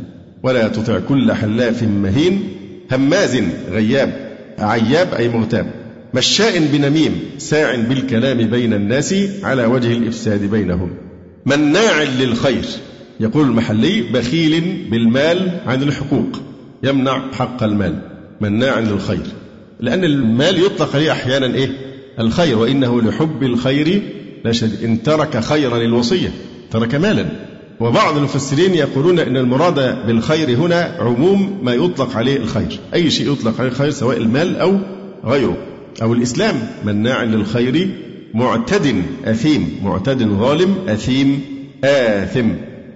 ولا تطع كل حلاف مهين. هماز غياب عياب أي مغتاب. مشاء بنميم ساع بالكلام بين الناس على وجه الإفساد بينهم. مناع للخير. يقول المحلي بخيل بالمال عن الحقوق يمنع حق المال مناع للخير لأن المال يطلق عليه أحيانا إيه؟ الخير وإنه لحب الخير لا شديد. إن ترك خيرا الوصية ترك مالا. وبعض المفسرين يقولون إن المراد بالخير هنا عموم ما يطلق عليه الخير، أي شيء يطلق عليه الخير سواء المال أو غيره، أو الإسلام مناع للخير معتد أثيم، معتد ظالم أثيم آثم،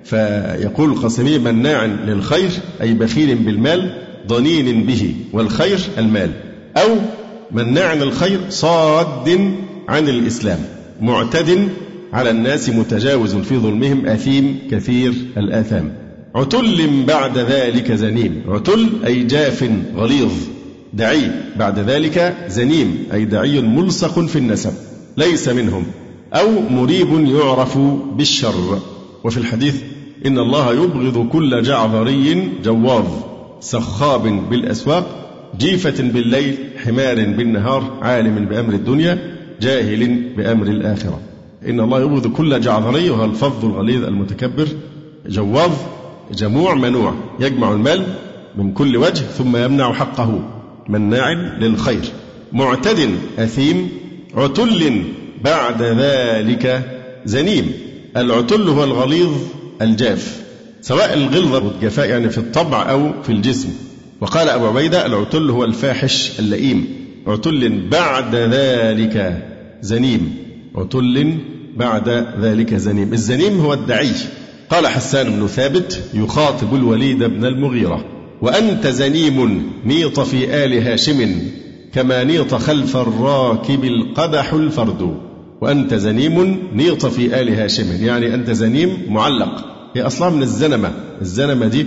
فيقول القاسمي مناع للخير أي بخيل بالمال ضنين به والخير المال، أو مناع للخير صاد عن الإسلام، معتد على الناس متجاوز في ظلمهم أثيم كثير الآثام. عتل بعد ذلك زنيم. عتل أي جاف غليظ. دعي بعد ذلك زنيم أي دعي ملصق في النسب ليس منهم. أو مريب يعرف بالشر. وفي الحديث إن الله يبغض كل جعذري جواظ سخاب بالأسواق جيفة بالليل حمار بالنهار عالم بأمر الدنيا جاهل بأمر الآخرة. إن الله يبغض كل جعذري وهو الفظ الغليظ المتكبر. جواظ جموع منوع يجمع المال من كل وجه ثم يمنع حقه مناع للخير. معتد أثيم عتل بعد ذلك زنيم. العتل هو الغليظ الجاف سواء الغلظة والجفاء يعني في الطبع أو في الجسم. وقال أبو عبيدة العتل هو الفاحش اللئيم. عتل بعد ذلك زنيم. عتل بعد ذلك زنيم. الزنيم هو الدعي. قال حسان بن ثابت يخاطب الوليد بن المغيرة وأنت زنيم نيط في آل هاشم كما نيط خلف الراكب القدح الفرد. وأنت زنيم نيط في آل هاشم. يعني أنت زنيم معلق. هي أصلا من الزنمة. الزنمة دي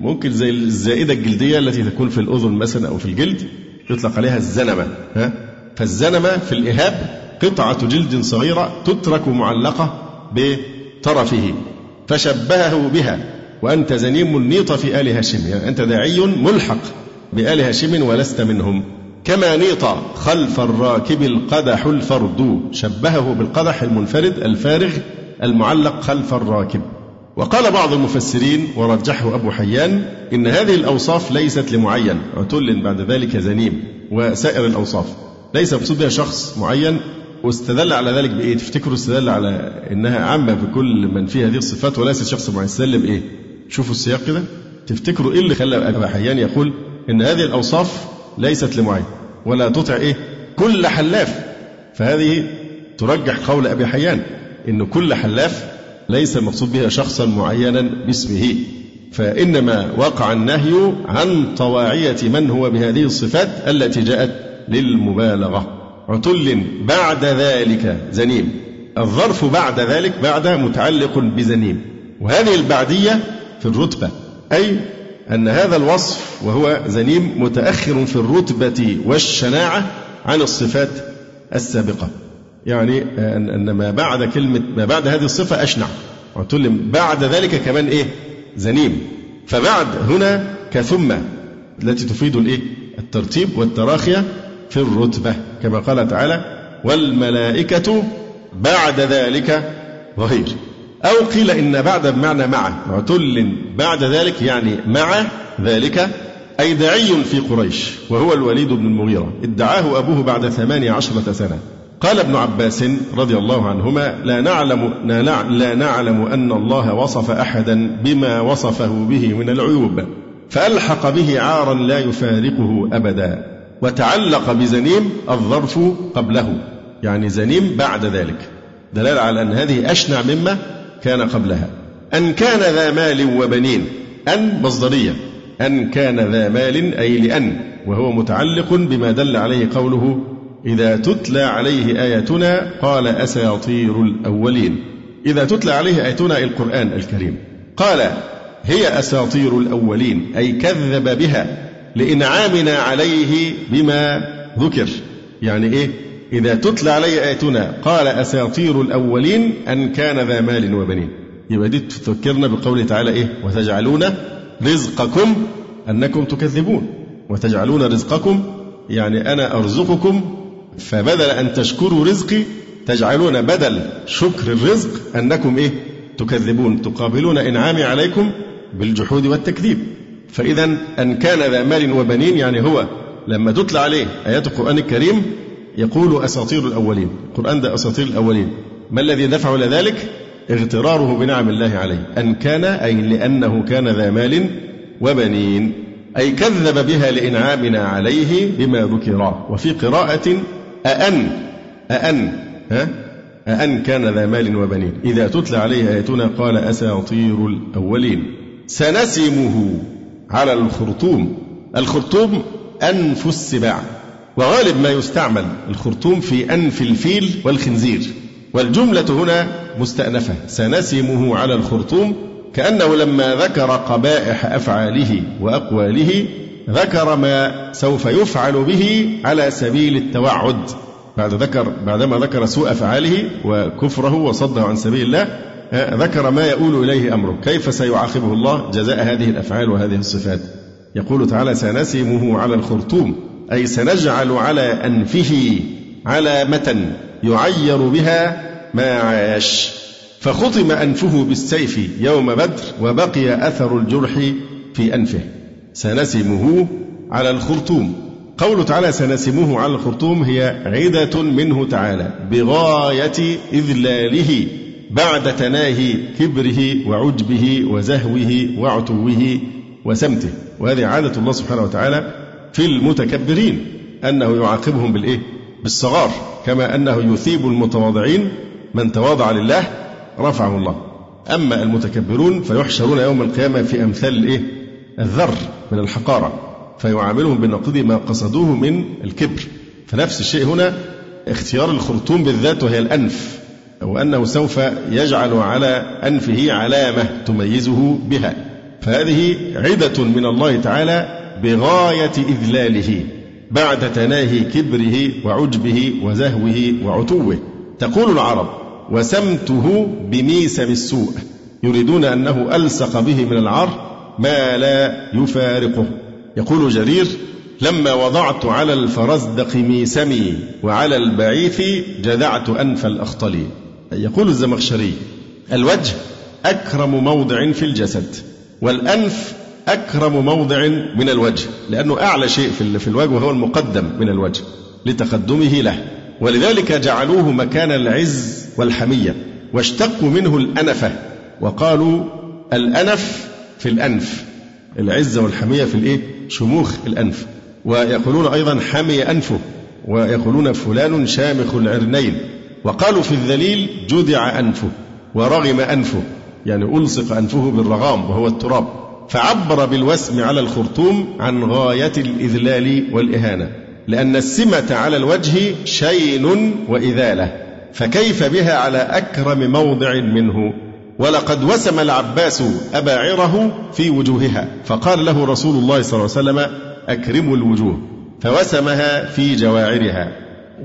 ممكن زي الزائدة الجلدية التي تكون في الأذن مثلا أو في الجلد يطلق عليها الزنمة. ها؟ فالزنمة في الإهاب قطعة جلد صغيرة تترك معلقة بطرفه فشبهه بها. وأنت زنيم نيط في آل هاشم. يعني أنت داعي ملحق بآل هاشم ولست منهم. كما نيط خلف الراكب القدح الفرد شبهه بالقدح المنفرد الفارغ المعلق خلف الراكب. وقال بعض المفسرين ورجحه أبو حيان إن هذه الأوصاف ليست لمعين. عتل بعد ذلك زنيم وسائر الأوصاف. ليس مقصود بها شخص معين واستدل على ذلك بإيه؟ تفتكروا استدل على إنها عامة بكل من فيه هذه الصفات وليس شخص معين. استدل بإيه؟ شوفوا السياق كده. تفتكروا إيه اللي خلى أبو حيان يقول إن هذه الأوصاف ليست لمعين. ولا تطع إيه؟ كل حلاف. فهذه ترجح قول أبي حيان إن كل حلاف ليس المقصود بها شخصا معينا باسمه. فإنما وقع النهي عن طواعية من هو بهذه الصفات التي جاءت للمبالغة. عتل بعد ذلك زنيم. الظرف بعد ذلك بعد متعلق بزنيم. وهذه البعدية في الرتبة. أي أن هذا الوصف وهو زنيم متأخر في الرتبة والشناعة عن الصفات السابقة. يعني أن ما بعد كلمة ما بعد هذه الصفة أشنع. وتلم بعد ذلك كمان إيه؟ زنيم. فبعد هنا كثم التي تفيد الإيه؟ الترتيب والتراخية في الرتبة. كما قال تعالى والملائكة بعد ذلك ظهير. أو قيل إن بعد بمعنى مع عتل بعد ذلك يعني مع ذلك أي دعي في قريش وهو الوليد بن المغيرة. ادعاه أبوه بعد ثمانية عشرة سنة. قال ابن عباس رضي الله عنهما لا نعلم لا نعلم أن الله وصف أحدا بما وصفه به من العيوب. فألحق به عارا لا يفارقه أبدا. وتعلق بزنيم الظرف قبله. يعني زنيم بعد ذلك. دلالة على أن هذه أشنع مما كان قبلها. أن كان ذا مال وبنين. أن مصدرية أن كان ذا مال أي لأن. وهو متعلق بما دل عليه قوله إذا تتلى عليه آياتنا قال أساطير الأولين. إذا تتلى عليه آياتنا القرآن الكريم. قال هي أساطير الأولين أي كذب بها لإنعامنا عليه بما ذكر. يعني إيه؟ إذا تتلى عليه آياتنا قال أساطير الأولين أن كان ذا مال وبنين. يبقى دي تفكرنا بقوله تعالى إيه؟ وتجعلون رزقكم أنكم تكذبون. وتجعلون رزقكم يعني أنا أرزقكم فبدل أن تشكروا رزقي تجعلون بدل شكر الرزق أنكم إيه؟ تكذبون. تقابلون إنعامي عليكم بالجحود والتكذيب. فإذا أن كان ذا مال وبنين يعني هو لما تتلى عليه آيات القرآن الكريم يقول أساطير الأولين. القرآن ده أساطير الأولين. ما الذي دفع إلى ذلك؟ اغتراره بنعم الله عليه. أن كان أي لأنه كان ذا مال وبنين. أي كذب بها لإنعامنا عليه بما ذكر. وفي قراءة أأن أأن ها؟ أأن كان ذا مال وبنين. إذا تتلى عليه آياتنا قال أساطير الأولين. سنسمه على الخرطوم. الخرطوم أنف السباع. وغالب ما يستعمل الخرطوم في أنف الفيل والخنزير. والجملة هنا مستأنفة. سنسمه على الخرطوم كأنه لما ذكر قبائح أفعاله وأقواله ذكر ما سوف يفعل به على سبيل التوعد. بعد ذكر بعدما ذكر سوء أفعاله وكفره وصده عن سبيل الله ذكر ما يؤول إليه أمره. كيف سيعاقبه الله جزاء هذه الأفعال وهذه الصفات؟ يقول تعالى سنسمه على الخرطوم. أي سنجعل على أنفه علامة يعير بها ما عاش فخطم أنفه بالسيف يوم بدر وبقي أثر الجرح في أنفه. سنسمه على الخرطوم. قوله تعالى سنسمه على الخرطوم هي عدة منه تعالى. بغاية إذلاله بعد تناهي كبره وعجبه وزهوه وعتوه وسمته. وهذه عادة الله سبحانه وتعالى في المتكبرين أنه يعاقبهم بالإيه؟ بالصغار كما أنه يثيب المتواضعين من تواضع لله رفعه الله أما المتكبرون فيحشرون يوم القيامة في أمثال الإيه؟ الذر من الحقارة فيعاملهم بنقيض ما قصدوه من الكبر فنفس الشيء هنا اختيار الخرطوم بالذات وهي الأنف وأنه سوف يجعل على أنفه علامة تميزه بها فهذه عدة من الله تعالى بغاية إذلاله بعد تناهي كبره وعجبه وزهوه وعتوه. تقول العرب وسمته بميسم السوء. يريدون أنه ألصق به من العار ما لا يفارقه. يقول جرير لما وضعت على الفرزدق ميسمي وعلى البعيث جذعت أنف الأخطل يقول الزمخشري الوجه أكرم موضع في الجسد والأنف أكرم موضع من الوجه لأنه أعلى شيء في الوجه وهو المقدم من الوجه لتقدمه له. ولذلك جعلوه مكان العز والحمية واشتقوا منه الأنفة وقالوا الأنف في الأنف العزة والحمية في الإيه؟ شموخ الأنف. ويقولون أيضا حمي أنفه ويقولون فلان شامخ العرنين. وقالوا في الذليل جدع أنفه ورغم أنفه يعني ألصق أنفه بالرغام وهو التراب. فعبر بالوسم على الخرطوم عن غاية الإذلال والإهانة لأن السمة على الوجه شين وإذالة فكيف بها على أكرم موضع منه؟ ولقد وسم العباس أباعره في وجوهها فقال له رسول الله صلى الله عليه وسلم أكرموا الوجوه فوسمها في جواعرها.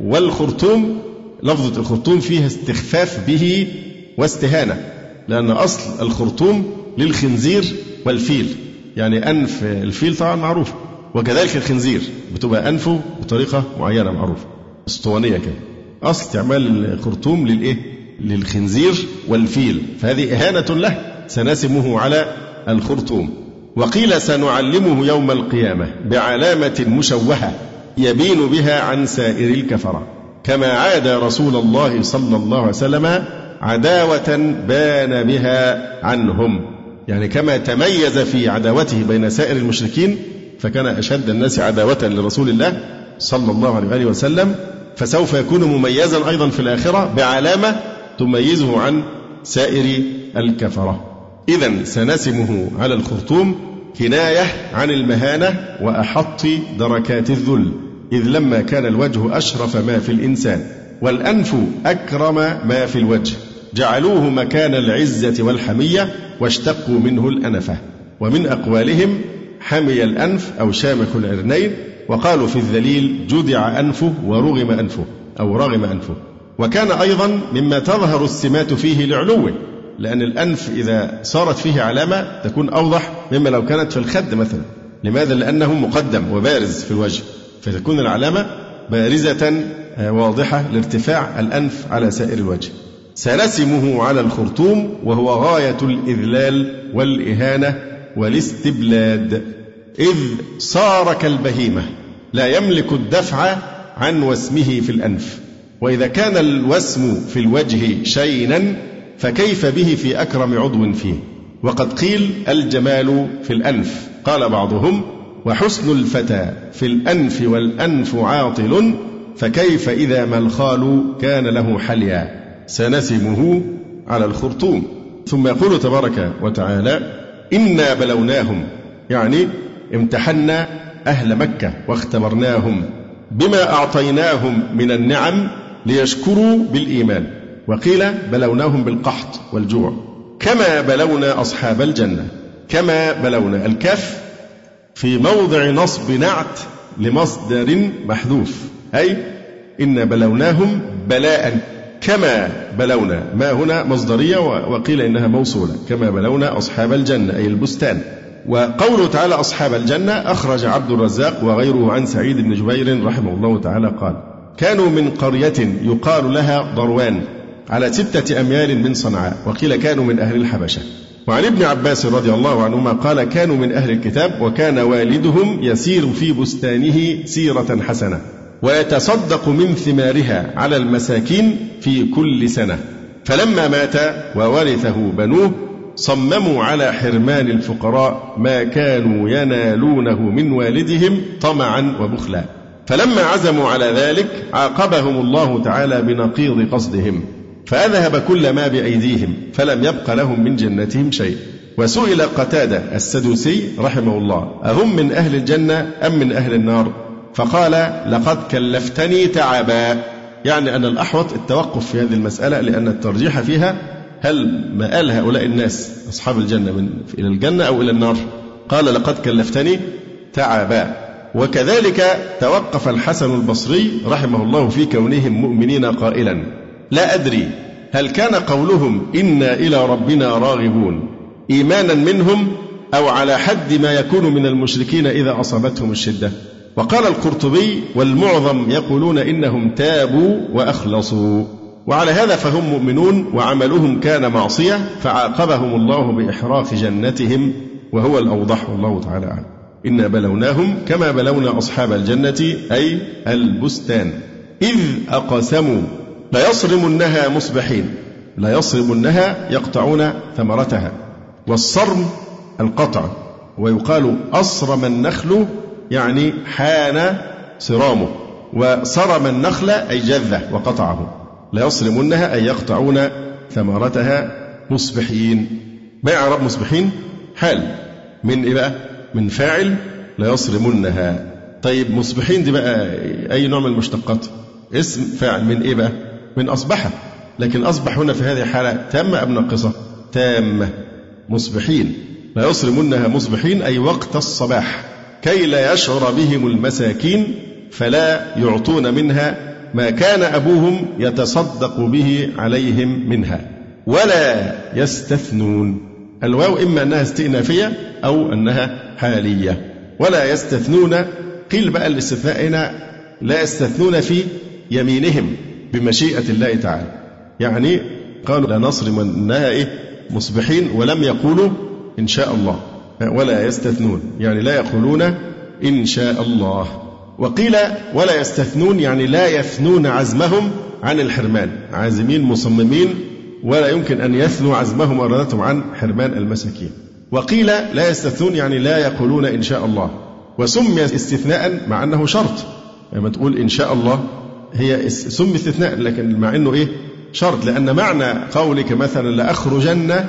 والخرطوم لفظة الخرطوم فيها استخفاف به واستهانة لأن أصل الخرطوم للخنزير والفيل. يعني أنف الفيل طبعا معروف وكذلك الخنزير بتبقى أنفه بطريقة معينة معروفة أسطوانية كده. أصل أستعمال الخرطوم للإيه؟ للخنزير والفيل. فهذه إهانة له سنسمه على الخرطوم. وقيل سنعلمه يوم القيامة بعلامة مشوهة يبين بها عن سائر الكفرة. كما عاد رسول الله صلى الله عليه وسلم عداوة بان بها عنهم. يعني كما تميز في عداوته بين سائر المشركين فكان أشد الناس عداوة لرسول الله صلى الله عليه وسلم فسوف يكون مميزا أيضا في الآخرة بعلامة تميزه عن سائر الكفرة. إذا سنسمه على الخرطوم كناية عن المهانة وأحط دركات الذل إذ لما كان الوجه أشرف ما في الإنسان والأنف أكرم ما في الوجه. جعلوه مكان العزة والحمية واشتقوا منه الأنفة. ومن أقوالهم حمي الأنف أو شامخ العرنين وقالوا في الذليل جدع أنفه ورغم أنفه أو رغم أنفه. وكان أيضا مما تظهر السمات فيه لعلوه لأن الأنف إذا صارت فيه علامة تكون أوضح مما لو كانت في الخد مثلا. لماذا؟ لأنه مقدم وبارز في الوجه فتكون العلامة بارزة آه، واضحة لارتفاع الأنف على سائر الوجه. سنسمه على الخرطوم وهو غاية الإذلال والإهانة والاستبلاد. إذ صار كالبهيمة لا يملك الدفع عن وسمه في الأنف. وإذا كان الوسم في الوجه شينا فكيف به في أكرم عضو فيه؟ وقد قيل الجمال في الأنف. قال بعضهم وحسن الفتى في الأنف والأنف عاطل فكيف إذا ما الخال كان له حليا؟ سنسمه على الخرطوم. ثم يقول تبارك وتعالى إنا بلوناهم. يعني امتحنا أهل مكة واختبرناهم بما أعطيناهم من النعم ليشكروا بالإيمان. وقيل بلوناهم بالقحط والجوع. كما بلونا أصحاب الجنة كما بلونا الكف في موضع نصب نعت لمصدر محذوف. أي إن بلوناهم بلاء. كما بلونا ما هنا مصدرية وقيل إنها موصولة. كما بلونا أصحاب الجنة أي البستان. وقوله تعالى أصحاب الجنة أخرج عبد الرزاق وغيره عن سعيد بن جبير رحمه الله تعالى قال كانوا من قرية يقال لها ضروان على ستة أميال من صنعاء وقيل كانوا من أهل الحبشة. وعن ابن عباس رضي الله عنهما قال كانوا من أهل الكتاب وكان والدهم يسير في بستانه سيرة حسنة. ويتصدق من ثمارها على المساكين في كل سنة. فلما مات وورثه بنوه صمموا على حرمان الفقراء ما كانوا ينالونه من والدهم طمعا وبخلا. فلما عزموا على ذلك عاقبهم الله تعالى بنقيض قصدهم. فأذهب كل ما بأيديهم فلم يبق لهم من جنتهم شيء. وسئل قتادة السدوسي رحمه الله أهم من أهل الجنة أم من أهل النار؟ فقال لقد كلفتني تعبا يعني أن الأحوط التوقف في هذه المسألة لأن الترجيح فيها هل مآل هؤلاء الناس أصحاب الجنة من إلى الجنة أو إلى النار؟ قال لقد كلفتني تعبا وكذلك توقف الحسن البصري رحمه الله في كونهم مؤمنين قائلا. لا أدري هل كان قولهم إنا إلى ربنا راغبون إيمانا منهم أو على حد ما يكون من المشركين إذا أصابتهم الشدة. وقال القرطبي والمعظم يقولون إنهم تابوا وأخلصوا. وعلى هذا فهم مؤمنون وعملهم كان معصية فعاقبهم الله بإحراق جنتهم وهو الأوضح والله تعالى أعلم. إنا بلوناهم كما بلونا أصحاب الجنة أي البستان. إذ أقسموا ليصرمنها مصبحين ليصرمنها يقطعون ثمرتها. والصرم القطع ويقال أصرم النخل يعني حان صرامه وصرم النخل أي جذة وقطعه. ليصرمنها أي يقطعون ثمرتها مصبحين. ما إعراب مصبحين؟ حال. من إيه بقى؟ من فاعل ليصرمنها طيب مصبحين دي بقى أي نوع من المشتقات؟ اسم فاعل من إيه بقى؟ من أصبح. لكن أصبح هنا في هذه الحالة تامة أم ناقصة؟ تامة. مصبحين. ليصرمنها مصبحين أي وقت الصباح. كي لا يشعر بهم المساكين فلا يعطون منها ما كان أبوهم يتصدق به عليهم منها. ولا يستثنون. الواو إما أنها استئنافية أو أنها حالية. ولا يستثنون. قيل بقى الاستثناء هنا لا يستثنون في يمينهم بمشيئة الله تعالى. يعني قالوا لنصرمنها إيه مصبحين ولم يقولوا إن شاء الله. ولا يستثنون. يعني لا يقولون إن شاء الله. وقيل ولا يستثنون يعني لا يثنون عزمهم عن الحرمان. عازمين مصممين ولا يمكن أن يثنوا عزمهم وإرادتهم عن حرمان المساكين. وقيل لا يستثنون يعني لا يقولون إن شاء الله. وسمي استثناء مع أنه شرط. لما تقول إن شاء الله هي سمي استثناء لكن مع أنه إيه؟ شرط. لأن معنى قولك مثلا لأخرجن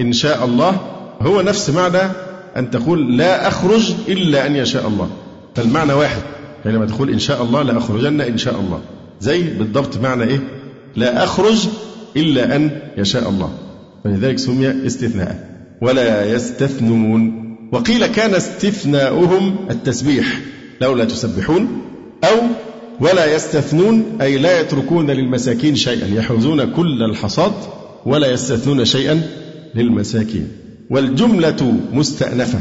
إن شاء الله هو نفس معنى أن تقول لا أخرج إلا أن يشاء الله. فالمعنى واحد. حينما تقول إن شاء الله لأخرجن إن شاء الله. زي بالضبط معنى إيه؟ لا أخرج إلا أن يشاء الله. فلذلك سمي استثناء. ولا يستثنون. وقيل كان استثناؤهم التسبيح. لولا تسبحون أو ولا يستثنون أي لا يتركون للمساكين شيئا. يحوزون كل الحصاد ولا يستثنون شيئا للمساكين. والجملة مستأنفة.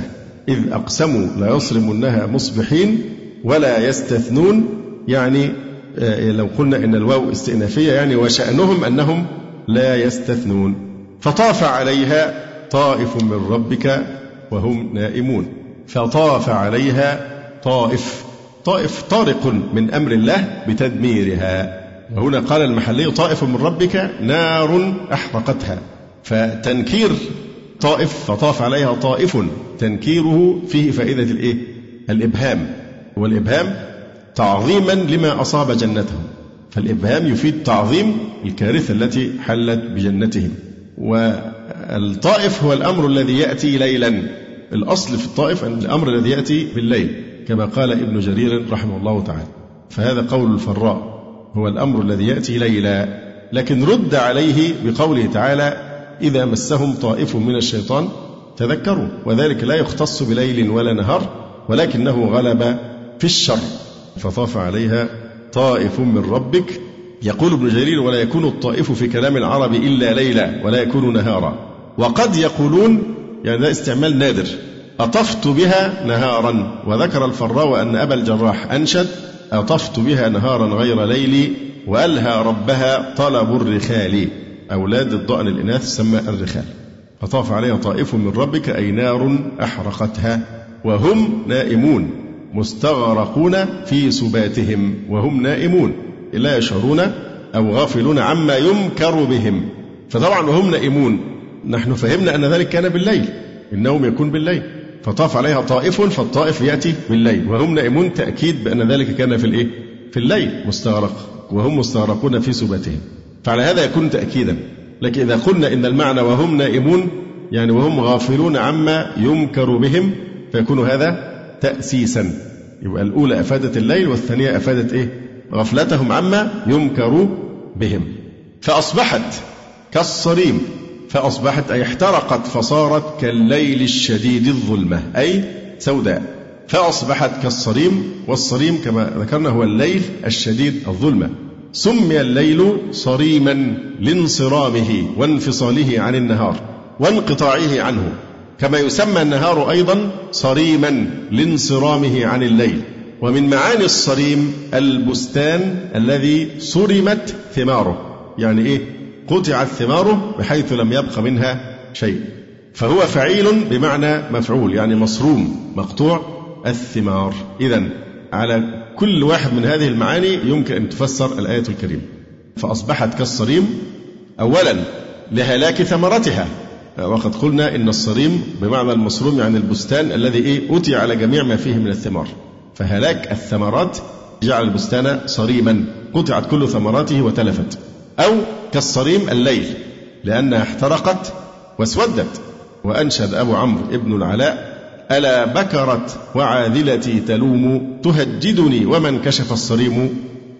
إذ أقسموا ليصرمنها مصبحين ولا يستثنون. يعني آه، لو قلنا إن الواو استئنافية يعني وشأنهم أنهم لا يستثنون. فطاف عليها طائف من ربك وهم نائمون. فطاف عليها طائف. طائف طارق من أمر الله بتدميرها. وهنا قال المحلي طائف من ربك نار أحرقتها. فتنكير طائف فطاف عليها طائف تنكيره فيه فائدة الإيه؟ الإبهام. والإبهام تعظيما لما أصاب جنتهم فالإبهام يفيد تعظيم الكارثة التي حلت بجنتهم. والطائف هو الأمر الذي يأتي ليلا. الأصل في الطائف أن الأمر الذي يأتي بالليل كما قال ابن جرير رحمه الله تعالى. فهذا قول الفراء هو الأمر الذي يأتي ليلا. لكن رد عليه بقوله تعالى إذا مسهم طائف من الشيطان تذكروا. وذلك لا يختص بليل ولا نهار ولكنه غلب في الشر فطاف عليها طائف من ربك. يقول ابن جرير ولا يكون الطائف في كلام العرب إلا ليلا ولا يكون نهارا. وقد يقولون يعني ده استعمال نادر. أطفت بها نهارا. وذكر الفراء أن أبا الجراح أنشد أطفت بها نهارا غير ليلي وألهى ربها طلب الرخال. أولاد الضأن الإناث سمى الرخال فطاف عليها طائف من ربك أي نار أحرقتها وهم نائمون مستغرقون في سباتهم وهم نائمون لا يشعرون أو غافلون عما يمكر بهم. فطبعا وهم نائمون. نحن فهمنا أن ذلك كان بالليل النوم يكون بالليل. فطاف عليها طائف فالطائف يأتي بالليل. وهم نائمون تأكيد بأن ذلك كان في الإيه؟ في الليل مستغرق. وهم مستغرقون في سباتهم. فعلى هذا يكون تأكيدا. لكن إذا قلنا إن المعنى وهم نائمون يعني وهم غافلون عما يمكر بهم فيكون هذا تأسيسا. يبقى الأولى أفادت الليل والثانية أفادت إيه؟ غفلتهم عما يمكر بهم. فأصبحت كالصريم. فأصبحت أي احترقت فصارت كالليل الشديد الظلمة أي سوداء. فأصبحت كالصريم والصريم كما ذكرنا هو الليل الشديد الظلمة. سمي الليل صريما لانصرامه وانفصاله عن النهار وانقطاعه عنه. كما يسمى النهار أيضا صريما لانصرامه عن الليل. ومن معاني الصريم البستان الذي صرمت ثماره. يعني إيه؟ قطعت ثماره بحيث لم يبق منها شيء. فهو فعيل بمعنى مفعول يعني مصروم مقطوع الثمار. إذا على كل واحد من هذه المعاني يمكن أن تفسر الآية الكريمة. فأصبحت كالصريم أولا لهلاك ثمرتها وقد قلنا إن الصريم بمعنى المصروم يعني البستان الذي إيه أتي على جميع ما فيه من الثمار. فهلاك الثمرات جعل البستان صريما قطعت كل ثمراته وتلفت. أو كالصريم الليل لأنها احترقت واسودت. وأنشد أبو عمرو ابن العلاء ألا بكرت وعاذلتي تلوم تهجدني ومن كشف الصريم؟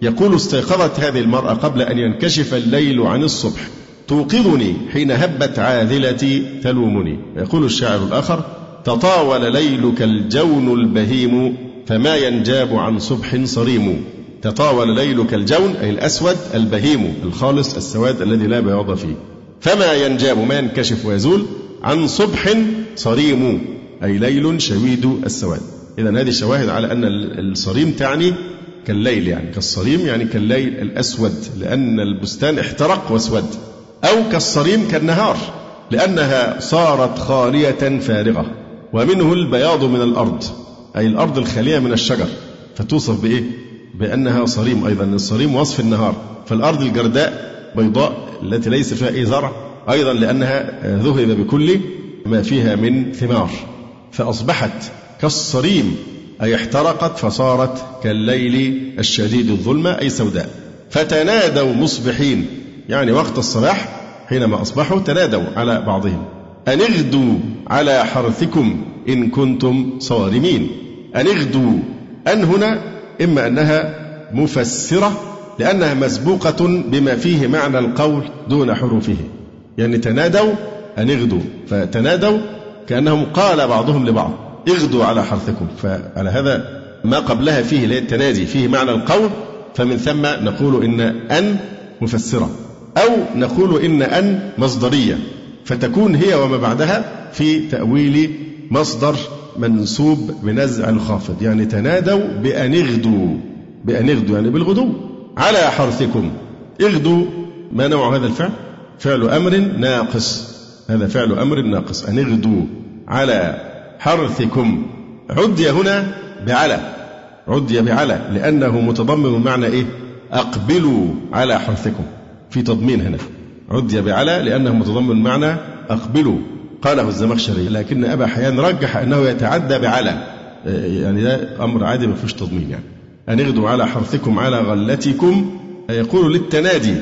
يقول استيقظت هذه المرأة قبل أن ينكشف الليل عن الصبح. توقظني حين هبت عاذلتي تلومني. يقول الشاعر الآخر تطاول ليلك الجون البهيم فما ينجاب عن صبح صريم. تطاول ليلك الجون أي الأسود البهيم الخالص السواد الذي لا بياض فيه. فما ينجاب ما ينكشف ويزول عن صبح صريم. أي ليل شويد السواد. إذا هذه شواهد على أن الصريم تعني كالليل يعني. كالصريم يعني كالليل الأسود لأن البستان احترق واسود. أو كالصريم كالنهار لأنها صارت خالية فارغة. ومنه البياض من الأرض أي الأرض الخالية من الشجر. فتوصف بإيه؟ بأنها صريم أيضا. الصريم وصف النهار. فالأرض الجرداء بيضاء التي ليس فيها أي زرع أيضا لأنها ذهب بكل ما فيها من ثمار. فأصبحت كالصريم أي احترقت فصارت كالليل الشديد الظلمة أي سوداء. فتنادوا مصبحين يعني وقت الصباح حينما أصبحوا تنادوا على بعضهم. أن اغدوا على حرثكم إن كنتم صارمين. أن اغدوا أن هنا إما أنها مفسرة لأنها مسبوقة بما فيه معنى القول دون حروفه. يعني تنادوا أن اغدوا فتنادوا كأنهم قال بعضهم لبعض اغدوا على حرثكم. فعلى هذا ما قبلها فيه التنادي فيه معنى القول. فمن ثم نقول إن أن مفسرة أو نقول إن أن مصدرية. فتكون هي وما بعدها في تأويل مصدر منسوب بنزع الخافض. يعني تنادوا بأن اغدوا بأن اغدوا يعني بالغدو. على حرثكم. اغدوا ما نوع هذا الفعل؟ فعل أمر ناقص. هذا فعل أمر ناقص. أن اغدوا على حرثكم. عدي هنا بعلى. عدي بعلى. لأنه متضمن معنى إيه؟ أقبلوا على حرثكم. في تضمين هنا. عدي بعلى لأنه متضمن معنى أقبلوا. قاله الزمخشري. لكن أبا حيان رجح أنه يتعدى بعلى. يعني ده أمر عادي ما فيهوش تضمين يعني. أن اغدوا على حرثكم على غلتكم. يقول للتنادي.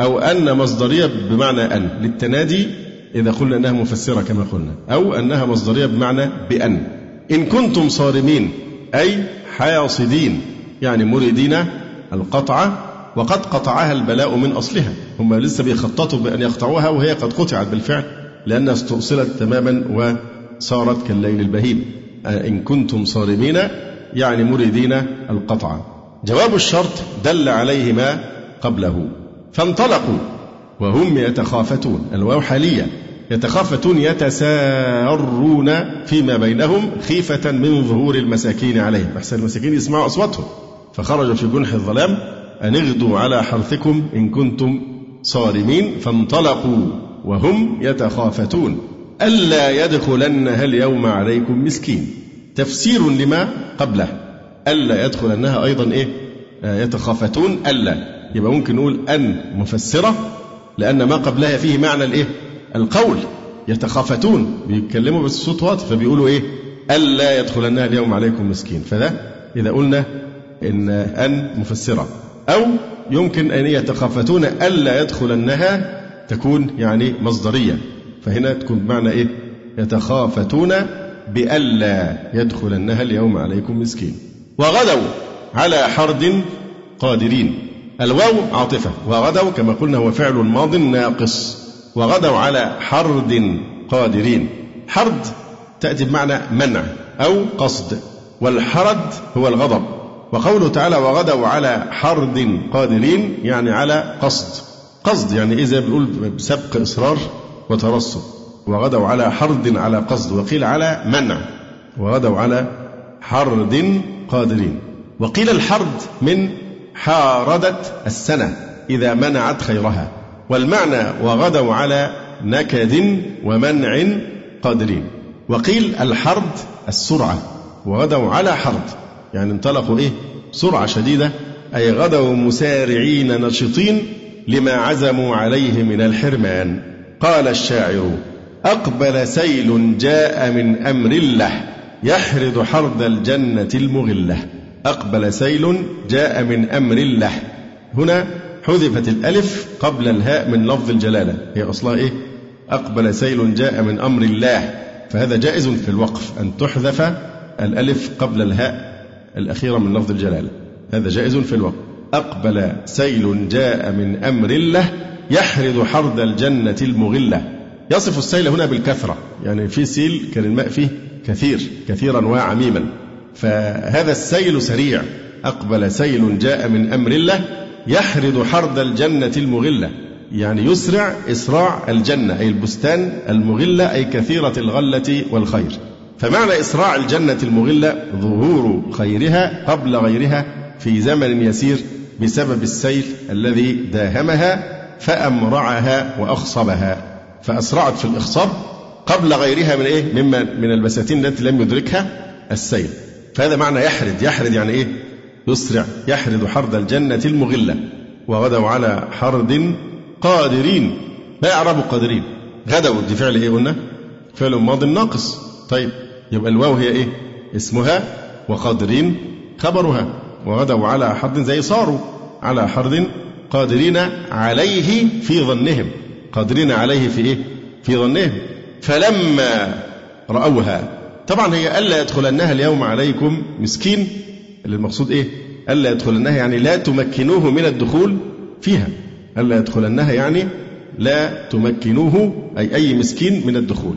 أو أن مصدرية بمعنى أن. للتنادي إذا قلنا أنها مفسرة كما قلنا أو أنها مصدرية بمعنى بأن. إن كنتم صارمين أي حاصدين يعني مريدين القطع وقد قطعها البلاء من أصلها. هم لسه بيخططوا بأن يقطعوها وهي قد قطعت بالفعل لأنها استؤصلت تماما وصارت كالليل البهيم. إن كنتم صارمين يعني مريدين القطع. جواب الشرط دل عليه ما قبله. فانطلقوا. وهم يتخافتون. الواو حالية يتخافتون يتسارون فيما بينهم خيفة من ظهور المساكين عليهم. أحسن المساكين يسمعوا أصواتهم. فخرجوا في جنح الظلام. أن اغدوا على حرثكم إن كنتم صارمين. فانطلقوا وهم يتخافتون. ألا يدخلنها اليوم عليكم مسكين. تفسير لما قبله. ألا يدخلنها أيضا إيه؟ آه، يتخافتون. ألا. يبقى ممكن نقول أن مفسرة. لأن ما قبلها فيه معنى الإيه؟ القول. يتخافتون بيتكلموا بس واطي فبيقولوا إيه؟ ألا يدخلنها اليوم عليكم مسكين. فده إذا قلنا إن أن مفسرة. أو يمكن أن يتخافتون ألا يدخلنها تكون يعني مصدرية. فهنا تكون بمعنى إيه؟ يتخافتون بألا يدخلنها اليوم عليكم مسكين. وغدوا على حرد قادرين. الواو عاطفة وغدوا كما قلنا هو فعل ماض ناقص وغدوا على حرد قادرين. حرد تأتي بمعنى منع أو قصد والحرد هو الغضب. وقوله تعالى وغدوا على حرد قادرين يعني على قصد. قصد يعني إذا بنقول بسبق إصرار وترصد. وغدوا على حرد على قصد وقيل على منع. وغدوا على حرد قادرين. وقيل الحرد من حاردة السنة إذا منعت خيرها والمعنى وغدوا على نكد ومنع قادرين وقيل الحرد السرعة وغدوا على حرد. يعني انطلقوا إيه؟ سرعة شديدة أي غدوا مسارعين نشطين لما عزموا عليه من الحرمان. قال الشاعر أقبل سيل جاء من أمر الله يحرد حرد الجنة المغلة. أقبل سيل جاء من أمر الله. هنا حذفت الألف قبل الهاء من لفظ الجلالة. هي أصلها إيه؟ أقبل سيل جاء من أمر الله. فهذا جائز في الوقف أن تحذف الألف قبل الهاء الأخيرة من لفظ الجلالة. هذا جائز في الوقف. أقبل سيل جاء من أمر الله يحرد حرد الجنة المغلة. يصف السيل هنا بالكثرة. يعني في سيل كان الماء فيه كثير كثيرا وعميما. فهذا السيل سريع. أقبل سيل جاء من أمر الله يحرد حرد الجنة المغلة. يعني يسرع إسراع الجنة أي البستان المغلة أي كثيرة الغلة والخير. فمعنى إسراع الجنة المغلة ظهور خيرها قبل غيرها في زمن يسير بسبب السيل الذي داهمها فأمرعها وأخصبها. فأسرعت في الإخصاب قبل غيرها من إيه؟ مما من البساتين التي لم يدركها السيل. فهذا معنى يحرد. يحرد يعني إيه؟ يسرع. يحرد حرد الجنة المغلة. وغدوا على حرد قادرين. ما إعراب قادرين. غدوا. دي فعل إيه قلنا؟ فعل ماض ناقص. طيب. يبقى الواو هي إيه؟ اسمها وقادرين خبرها. وغدوا على حرد زي صاروا. على حرد قادرين عليه في ظنهم. قادرين عليه في إيه؟ في ظنهم. فلما رأوها طبعا هي ألا يدخلنها اليوم عليكم مسكين اللي المقصود إيه؟ ألا يدخلنها يعني لا تمكنوه من الدخول فيها. ألا يدخلنها يعني لا تمكنوه أي أي مسكين من الدخول.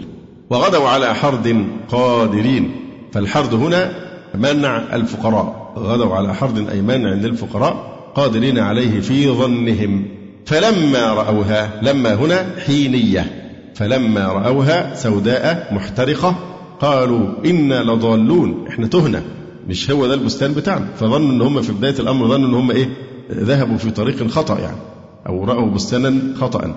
وغدوا على حرد قادرين. فالحرد هنا منع الفقراء. غدوا على حرد أي منع للفقراء قادرين عليه في ظنهم. فلما رأوها لما هنا حينية. فلما رأوها سوداء محترقة. قالوا إنا لضالون. إحنا تهنا. مش هو ده البستان بتاعنا. فظنوا إن هم في بداية الأمر ظنوا إن هم إيه؟ ذهبوا في طريق خطأ يعني. أو رأوا بستانا خطا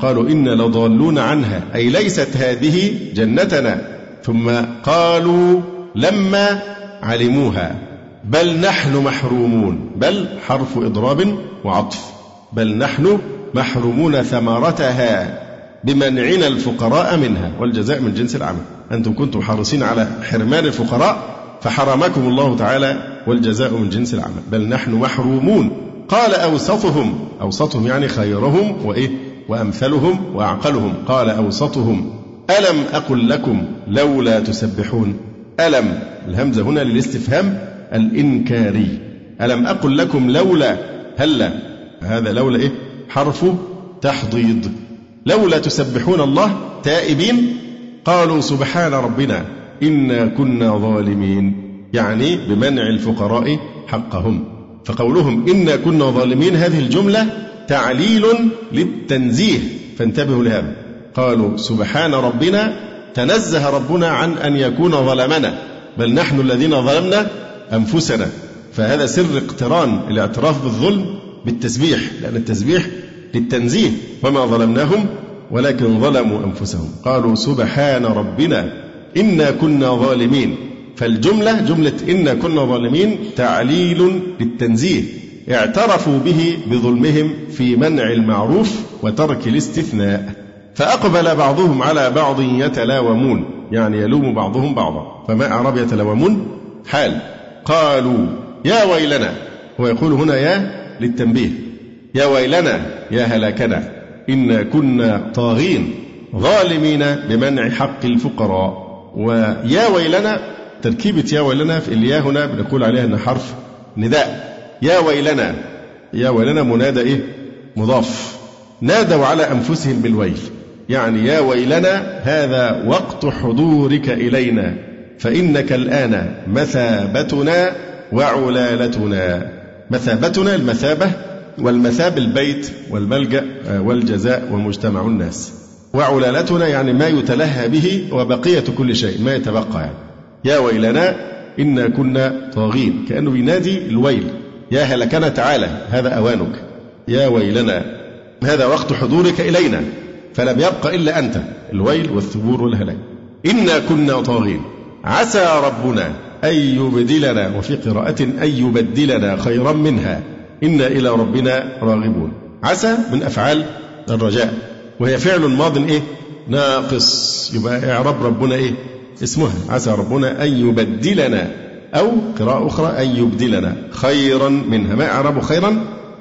قالوا إنا لضالون عنها. أي ليست هذه جنتنا. ثم قالوا لما علموها. بل نحن محرومون. بل حرف إضراب وعطف. بل نحن محرومون ثمرتها. بمنعنا الفقراء منها والجزاء من جنس العمل. أنتم كنتم حريصين على حرمان الفقراء فحرمكم الله تعالى والجزاء من جنس العمل. بل نحن محرومون. قال أوسطهم. أوسطهم يعني خيرهم وإيه؟ وأمثلهم وأعقلهم. قال أوسطهم. ألم أقل لكم لولا تسبحون؟ ألم الهمزة هنا للاستفهام الإنكاري. ألم أقل لكم لولا هلا هذا لولا إيه؟ حرف تحضيض. لولا تسبحون الله تائبين قالوا سبحان ربنا إنا كنا ظالمين. يعني بمنع الفقراء حقهم. فقولهم إنا كنا ظالمين هذه الجملة تعليل للتنزيه. فانتبهوا لهذا. قالوا سبحان ربنا تنزه ربنا عن أن يكون ظلمنا. بل نحن الذين ظلمنا أنفسنا. فهذا سر اقتران الاعتراف بالظلم بالتسبيح. لأن التسبيح للتنزيه وما ظلمناهم ولكن ظلموا أنفسهم. قالوا سبحان ربنا إنا كنا ظالمين. فالجملة جملة إنا كنا ظالمين تعليل للتنزيه اعترفوا به بظلمهم في منع المعروف وترك الاستثناء. فأقبل بعضهم على بعض يتلاومون. يعني يلوم بعضهم بعضا. فما أعراب يتلاومون؟ حال. قالوا يا ويلنا. هو يقول هنا يا للتنبيه. يا ويلنا يا هلاكنا إنا كنا طاغين ظالمين بمنع حق الفقراء. ويا ويلنا تركيبة يا ويلنا في الياء هنا بنقول عليها أنها حرف نداء. يا ويلنا يا ويلنا منادى إيه؟ مضاف. نادوا على أنفسهم بالويل. يعني يا ويلنا هذا وقت حضورك إلينا. فإنك الآن مثابتنا وعلالتنا. مثابتنا المثابة والمثاب البيت والملجأ والجزاء ومجتمع الناس. وعلالتنا يعني ما يتلهى به وبقية كل شيء ما يتبقى يعني. يا ويلنا إنا كنا طاغين. كأنه بينادي الويل. يا هلكنا تعالى هذا أوانك. يا ويلنا هذا وقت حضورك إلينا. فلم يبق إلا أنت الويل والثبور والهلاك. إنا كنا طاغين. عسى ربنا أن يبدلنا وفي قراءة أن يبدلنا خيرا منها. إنا إلى ربنا راغبون. عسى من أفعال الرجاء. وهي فعل ماض إيه؟ ناقص. يبقى إعراب ربنا إيه؟ اسمها. عسى ربنا أن يبدلنا أو قراءة أخرى أن يبدلنا خيرا منها. ما إعراب خيرا؟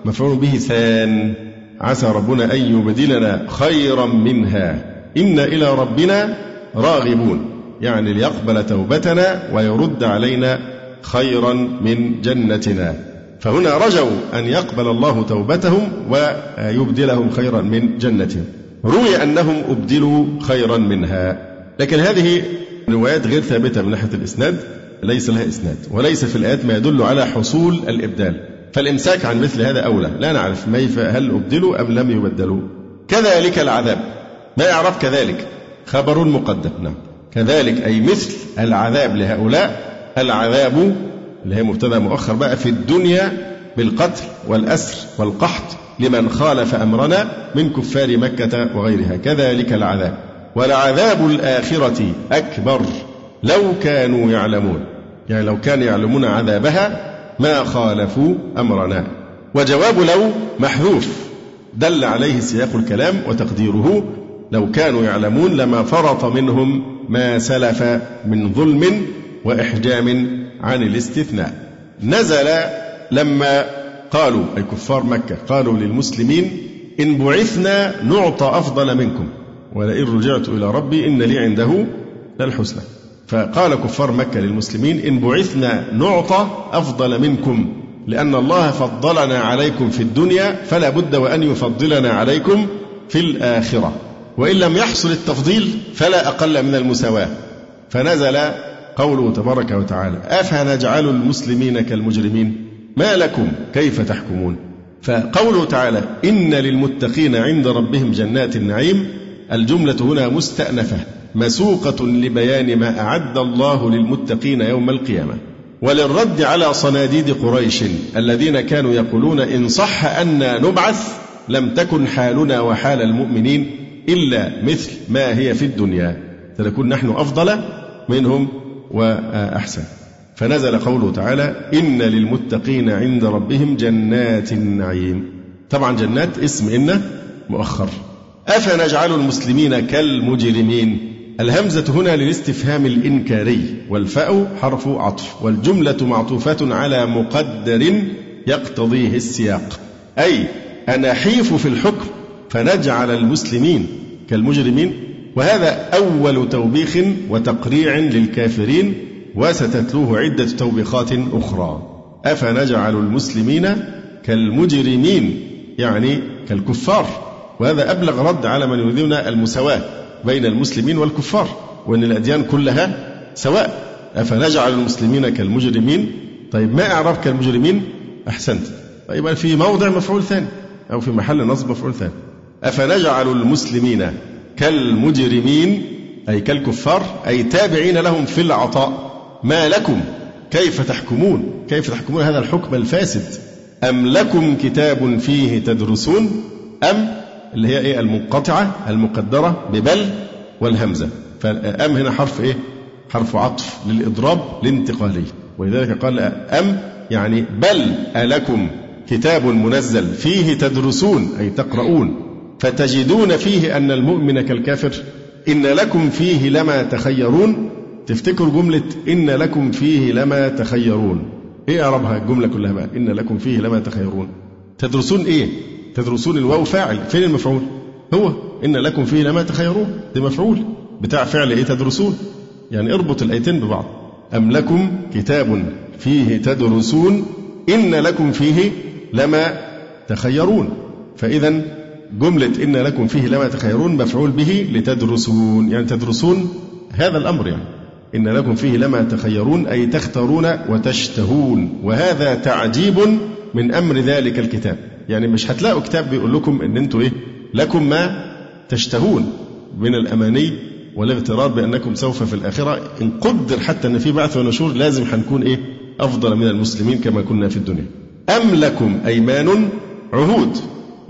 مفعول به ثان. عسى ربنا أن يبدلنا خيرا منها. إنا إلى ربنا راغبون. يعني ليقبل توبتنا ويرد علينا خيرا من جنتنا. فهنا رجوا أن يقبل الله توبتهم ويبدلهم خيرا من جنتهم روي أنهم أبدلوا خيرا منها. لكن هذه روايات غير ثابتة من ناحية الإسناد ليس لها إسناد وليس في الآيات ما يدل على حصول الإبدال. فالإمساك عن مثل هذا أولى. لا نعرف هل أبدلوا أم لم يبدلوا. كذلك العذاب. ما يعرف كذلك؟ خبر مقدم. نعم. كذلك أي مثل العذاب لهؤلاء العذاب اللي هي مبتدأ مؤخر بقى في الدنيا بالقتل والأسر والقحط لمن خالف أمرنا من كفار مكة وغيرها. كذلك العذاب. ولعذاب الآخرة أكبر. لو كانوا يعلمون. يعني لو كانوا يعلمون عذابها ما خالفوا أمرنا. وجواب لو محذوف. دل عليه سياق الكلام وتقديره. لو كانوا يعلمون لما فرط منهم ما سلف من ظلم وإحجام عن الاستثناء. نزل لما قالوا أي كفار مكة قالوا للمسلمين إن بعثنا نعطى أفضل منكم. ولئن رجعت إلى ربي إن لي عنده للحسنى. فقال كفار مكة للمسلمين إن بعثنا نعطى أفضل منكم لأن الله فضلنا عليكم في الدنيا فلا بد وأن يفضلنا عليكم في الآخرة. وإن لم يحصل التفضيل فلا أقل من المساواة. فنزل قوله تبارك وتعالى أفنجعل المسلمين كالمجرمين؟ ما لكم؟ كيف تحكمون؟ فقوله تعالى إن للمتقين عند ربهم جنات النعيم الجملة هنا مستأنفة مسوقة لبيان ما أعد الله للمتقين يوم القيامة. وللرد على صناديد قريش الذين كانوا يقولون إن صح أن نبعث لم تكن حالنا وحال المؤمنين إلا مثل ما هي في الدنيا. سنكون نحن أفضل منهم؟ وأحسن. فنزل قوله تعالى إن للمتقين عند ربهم جنات النعيم. طبعا جنات اسم إن مؤخر. أفنجعل المسلمين كالمجرمين؟ الهمزة هنا للاستفهام الإنكاري والفاء حرف عطف والجملة معطوفة على مقدر يقتضيه السياق. أي أنحيف في الحكم فنجعل المسلمين كالمجرمين وهذا أول توبيخ وتقريع للكافرين وستتلوه عدة توبيخات أخرى. أفنجعل المسلمين كالمجرمين يعني كالكفار. وهذا أبلغ رد على من يريدون المساواة بين المسلمين والكفار وأن الأديان كلها سواء. أفنجعل المسلمين كالمجرمين؟ طيب ما إعراب كالمجرمين؟ أحسنت. طيب في موضع مفعول ثاني أو في محل نصب مفعول ثاني. أفنجعل المسلمين كالمجرمين أي كالكفار أي تابعين لهم في العطاء. ما لكم؟ كيف تحكمون؟ كيف تحكمون هذا الحكم الفاسد؟ أم لكم كتاب فيه تدرسون؟ أم اللي هي إيه؟ المنقطعة المقدرة ببل والهمزة. فأم هنا حرف إيه؟ حرف عطف للإضراب الانتقالي ولذلك قال أم يعني بل ألكم كتاب منزل فيه تدرسون أي تقرؤون. فتجدون فيه أن المؤمن كالكافر إن لكم فيه لما تخيرون. تفتكروا جملة إن لكم فيه لما تخيرون. إيه أعربها الجملة كلها بقى؟ إن لكم فيه لما تخيرون. تدرسون إيه؟ تدرسون الواو فاعل. فين المفعول؟ هو إن لكم فيه لما تخيرون. ده مفعول. بتاع فعل إيه تدرسون؟ يعني اربط الآيتين ببعض. أم لكم كتاب فيه تدرسون. إن لكم فيه لما تخيرون. فإذا جملة إن لكم فيه لما تخيرون مفعول به لتدرسون يعني تدرسون هذا الأمر يعني. إن لكم فيه لما تخيرون أي تختارون وتشتهون. وهذا تعجيب من أمر ذلك الكتاب. يعني مش هتلاقوا كتاب بيقول لكم إن أنتوا إيه؟ لكم ما تشتهون من الأماني والاغترار بأنكم سوف في الآخرة. إن قدر حتى أن في بعث ونشور لازم هنكون إيه؟ أفضل من المسلمين كما كنا في الدنيا. أم لكم أيمان؟ عهود.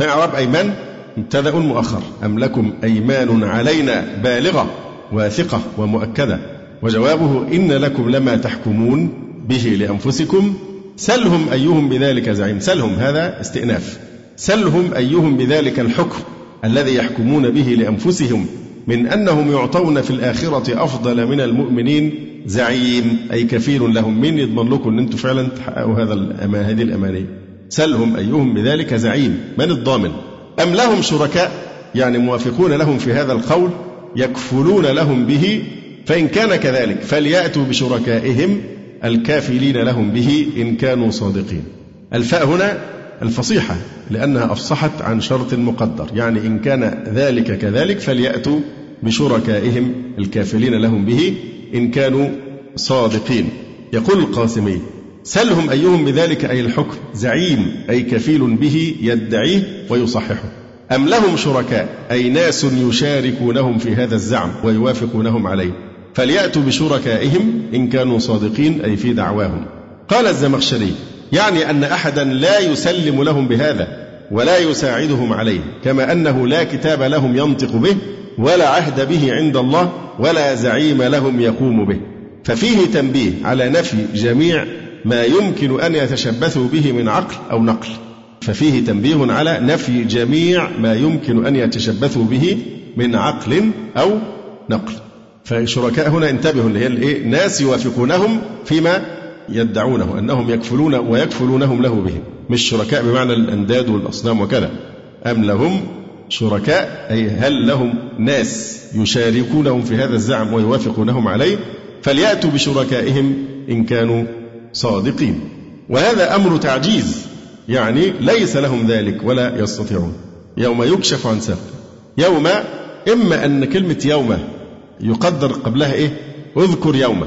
إعراب أيمان؟ مبتدأ مؤخر. أم لكم أيمان علينا بالغة واثقة ومؤكدة؟ وجوابه إن لكم لما تحكمون به لأنفسكم. سلهم أيهم بذلك زعيم. سلهم هذا استئناف. سلهم أيهم بذلك الحكم الذي يحكمون به لأنفسهم من أنهم يعطون في الآخرة أفضل من المؤمنين. زعيم. أي كفيل لهم. من يضمن لكم أن أنتم فعلا تحققوا هذا هذه الأمانية سلهم أيهم بذلك زعيم. من الضامن؟ أم لهم شركاء؟ يعني موافقون لهم في هذا القول يكفلون لهم به فإن كان كذلك فليأتوا بشركائهم الكافلين لهم به إن كانوا صادقين. الفاء هنا الفصيحة لأنها أفصحت عن شرط مقدر يعني إن كان ذلك كذلك فليأتوا بشركائهم الكافلين لهم به إن كانوا صادقين. يقول القاسمي سلهم أيهم بذلك أي الحكم زعيم أي كفيل به يدعيه ويصححه. أم لهم شركاء أي ناس يشاركونهم في هذا الزعم ويوافقونهم عليه. فليأتوا بشركائهم إن كانوا صادقين أي في دعواهم. قال الزمخشري يعني أن أحدا لا يسلم لهم بهذا ولا يساعدهم عليه كما أنه لا كتاب لهم ينطق به ولا عهد به عند الله ولا زعيم لهم يقوم به. ففيه تنبيه على نفي جميع ما يمكن أن يتشبثوا به من عقل أو نقل ففيه تنبيه على نفي جميع ما يمكن أن يتشبثوا به من عقل أو نقل فالشركاء هنا انتبهوا اللي هي الإيه؟ ناس يوافقونهم فيما يدعونه أنهم يكفلون ويكفلونهم له به، مش شركاء بمعنى الأنداد والأصنام وكذا. أم لهم شركاء أي هل لهم ناس يشاركونهم في هذا الزعم ويوافقونهم عليه؟ فليأتوا بشركائهم إن كانوا صادقين. وهذا أمر تعجيز. يعني ليس لهم ذلك ولا يستطيعون. يوم يكشف عن ساق. يوم إما أن كلمة يوم يقدر قبلها إيه؟ اذكر يوما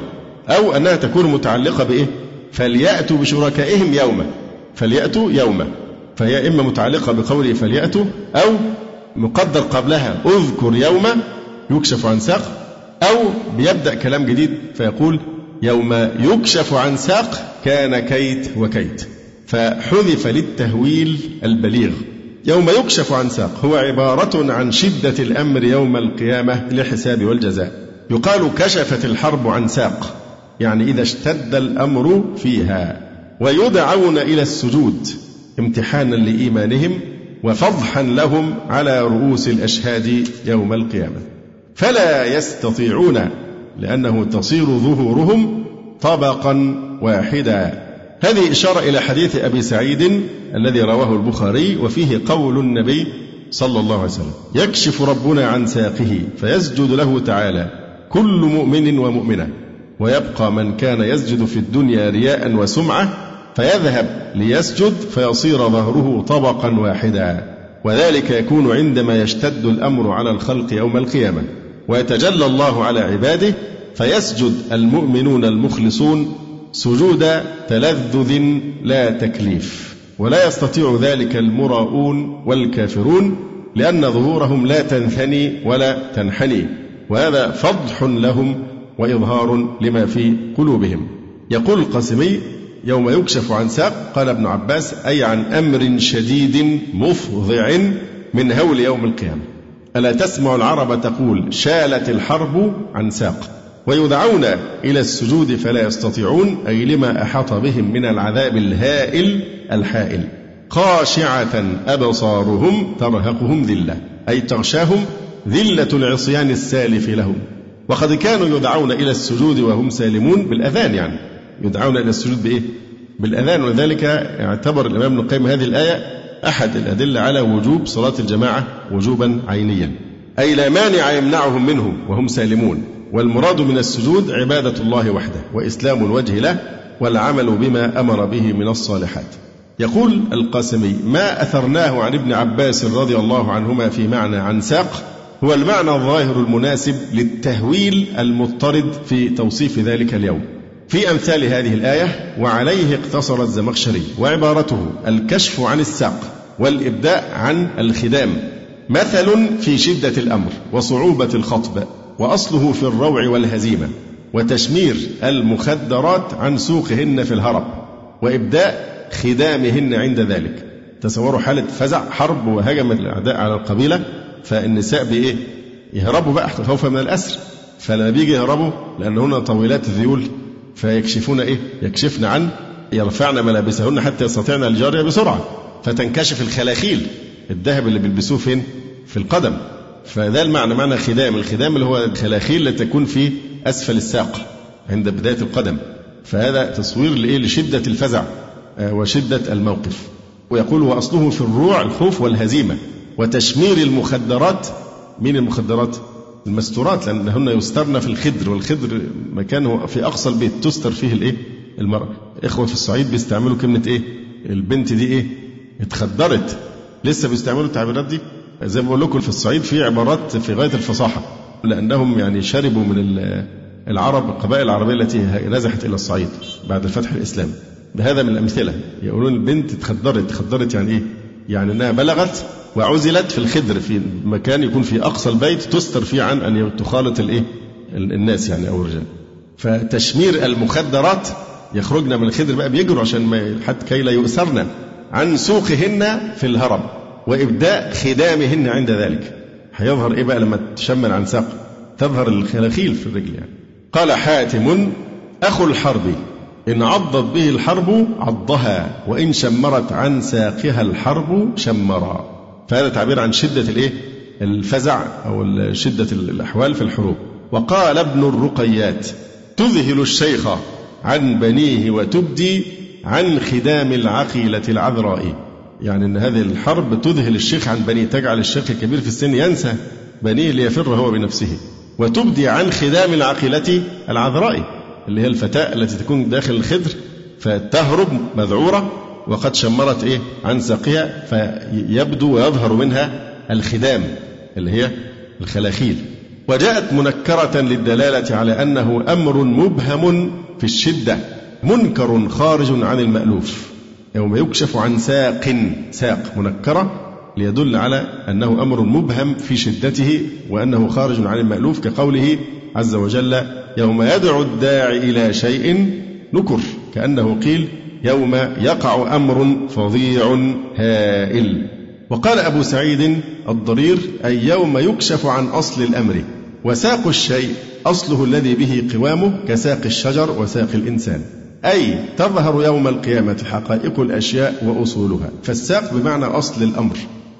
أو أنها تكون متعلقة بإيه؟ فليأتوا بشركائهم يوما فليأتوا يوما فهي إما متعلقة بقوله فليأتوا أو مقدر قبلها اذكر يوما يكشف عن ساق أو بيبدأ كلام جديد فيقول يوم يكشف عن ساق كان كيت وكيت فحذف للتهويل البليغ. يوم يكشف عن ساق هو عبارة عن شدة الأمر يوم القيامة للحساب والجزاء. يقال كشفت الحرب عن ساق يعني إذا اشتد الأمر فيها ويدعون إلى السجود امتحانا لإيمانهم وفضحا لهم على رؤوس الأشهاد يوم القيامة. فلا يستطيعون لأنه تصير ظهورهم طبقا واحدا. هذه إشارة إلى حديث أبي سعيد الذي رواه البخاري وفيه قول النبي صلى الله عليه وسلم يكشف ربنا عن ساقه فيسجد له تعالى كل مؤمن ومؤمنة. ويبقى من كان يسجد في الدنيا رياء وسمعة فيذهب ليسجد فيصير ظهره طبقا واحدا. وذلك يكون عندما يشتد الأمر على الخلق يوم القيامة. ويتجلى الله على عباده فيسجد المؤمنون المخلصون سجود تلذذ لا تكليف. ولا يستطيع ذلك المراؤون والكافرون لأن ظهورهم لا تنثني ولا تنحني. وهذا فضح لهم وإظهار لما في قلوبهم. يقول القاسمي يوم يكشف عن ساق قال ابن عباس أي عن أمر شديد مفضع من هول يوم القيامة. ألا تسمع العرب تقول شالت الحرب عن ساق ويدعون إلى السجود فلا يستطيعون أي لما أحاط بهم من العذاب الهائل الحائل. خاشعة أبصارهم ترهقهم ذلة أي تغشاهم ذلة العصيان السالف لهم. وقد كانوا يدعون إلى السجود وهم سالمون بالأذان يعني. يدعون إلى السجود بإيه؟ بالأذان. ولذلك اعتبر الإمام ابن القيم هذه الآية أحد الأدلة على وجوب صلاة الجماعة وجوبا عينيا أي لا مانع يمنعهم منه وهم سالمون والمراد من السجود عبادة الله وحده وإسلام الوجه له والعمل بما أمر به من الصالحات. يقول القاسمي ما أثرناه عن ابن عباس رضي الله عنهما في معنى عن ساق هو المعنى الظاهر المناسب للتهويل المضطرد في توصيف ذلك اليوم. في أمثال هذه الآية وعليه اقتصر الزمخشري وعبارته الكشف عن الساق والإبداء عن الخدام مثل في شدة الأمر وصعوبة الخطب وأصله في الروع والهزيمة وتشمير المخدرات عن سوقهن في الهرب وإبداء خدامهن عند ذلك تصوروا حالة فزع حرب وهجم الأعداء على القبيلة فالنساء بإيه؟ يهربوا بقى خوفا من الأسر فلما بيجي يهربوا لأنهن طويلات الذيول فيكشفون إيه؟ يكشفن عن يرفعن ملابسهن حتى يستطيعن الجارية بسرعة. فتنكشف الخلاخيل. الذهب اللي بيلبسوه فين؟ في القدم. فده المعنى معنى خدام الخدام اللي هو الخلاخيل التي تكون في أسفل الساق عند بداية القدم. فهذا تصوير لإيه؟ لشدة الفزع آه، وشدة الموقف. ويقول وأصله في الروع الخوف والهزيمة. وتشمير المخدرات. من المخدرات؟ المستورات لأنهن يسترن في الخدر والخدر مكانه في أقصى البيت. تستر فيه الإيه؟ المرأة. إخوة في الصعيد بيستعملوا كلمة إيه؟ البنت دي إيه؟ اتخدرت. لسه بيستعملوا التعبيرات دي؟ زي ما بقول لكم في الصعيد في عبارات في غاية الفصاحة لأنهم يعني شربوا من العرب القبائل العربية التي نزحت إلى الصعيد بعد الفتح الإسلامي. بهذا من الأمثلة. يقولون البنت تخدرت تخدرت يعني إيه؟ يعني أنها بلغت وعزلت في الخدر في مكان يكون في أقصى البيت تستر فيه عن أن تخالط الإيه الناس يعني أو الرجال. فتشمير المخدرات يخرجن من الخدر بقى بيجروا عشان ما حد كي لا يؤسرن عن سوقهن في الهرم وإبداء خدامهن عند ذلك. هيظهر إيه بقى لما تشمل عن ساق؟ تظهر الخلاخيل في الرجل يعني. قال حاتم أخو الحرب إن عضت به الحرب عضها وإن شمرت عن ساقها الحرب شمرا. فهذا تعبير عن شدة الإيه؟ الفزع أو شدة الأحوال في الحروب. وقال ابن الرقيات تذهل الشيخ عن بنيه وتبدي عن خدام العقيلة العذراء. يعني أن هذه الحرب تذهل الشيخ عن بنيه تجعل الشيخ الكبير في السن ينسى بنيه ليفر هو بنفسه. وتبدي عن خدام العقيلة العذراء اللي هي الفتاة التي تكون داخل الخدر فتهرب مذعورة وقد شمرت إيه؟ عن ساقها فيبدو ويظهر منها الخدام اللي هي الخلاخيل. وجاءت منكرة للدلالة على أنه أمر مبهم في الشدة منكر خارج عن المألوف. يوم يكشف عن ساق ساق منكرة ليدل على أنه أمر مبهم في شدته وأنه خارج عن المألوف كقوله عز وجل يوم يدعو الداعي إلى شيء نكر كأنه قيل يوم يقع أمر فظيع هائل. وقال أبو سعيد الضرير أي يوم يكشف عن أصل الأمر. وساق الشيء أصله الذي به قوامه كساق الشجر وساق الإنسان. أي تظهر يوم القيامة حقائق الأشياء وأصولها. فالساق بمعنى أصل الأمر.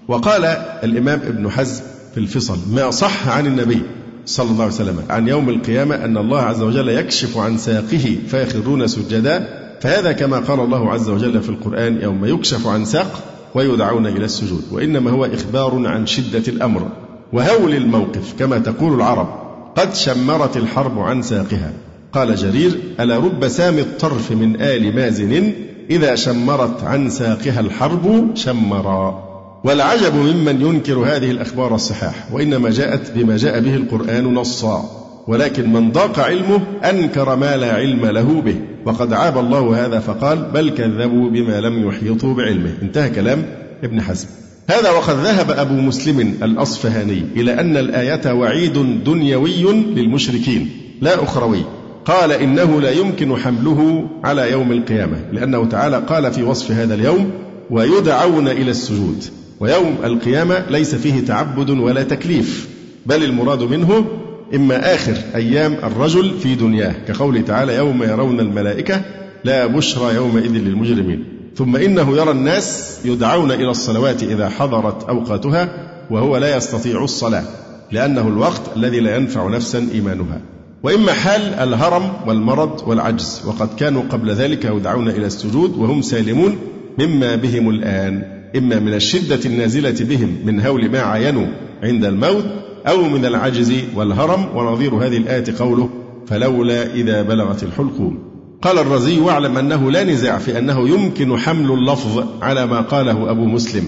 وقال الإمام ابن حزم في الفصل ما صح عن النبي صلى الله عليه وسلم عن يوم القيامة أن الله عز وجل يكشف عن ساقه فيخرون سجدا؟ فهذا كما قال الله عز وجل في القرآن يوم يكشف عن ساق ويدعون إلى السجود. وإنما هو إخبار عن شدة الأمر. وهول الموقف كما تقول العرب قد شمرت الحرب عن ساقها. قال جرير ألا رب سام الطرف من آل مازن؟ إذا شمرت عن ساقها الحرب شمرا. والعجب ممن ينكر هذه الأخبار الصحاح وإنما جاءت بما جاء به القرآن نصا. ولكن من ضاق علمه أنكر ما لا علم له به. وقد عاب الله هذا فقال بل كذبوا بما لم يحيطوا بعلمه. انتهى كلام ابن حزم. هذا وقد ذهب أبو مسلم الأصفهاني إلى أن الآية وعيد دنيوي للمشركين لا أخروي. قال إنه لا يمكن حمله على يوم القيامة لأنه تعالى قال في وصف هذا اليوم ويدعون إلى السجود ويوم القيامة ليس فيه تعبد ولا تكليف بل المراد منه إما آخر أيام الرجل في دنياه كقوله تعالى يوم يرون الملائكة لا بشرى يومئذ للمجرمين ثم إنه يرى الناس يدعون إلى الصلوات إذا حضرت أوقاتها وهو لا يستطيع الصلاة لأنه الوقت الذي لا ينفع نفسا إيمانها. وإما حال الهرم والمرض والعجز وقد كانوا قبل ذلك يدعون إلى السجود وهم سالمون مما بهم الآن إما من الشدة النازلة بهم من هول ما عاينوا عند الموت أو من العجز والهرم ونظير هذه الآية قوله فلولا إذا بلغت الحلقوم قال الرزي واعلم أنه لا نزاع في أنه يمكن حمل اللفظ على ما قاله أبو مسلم.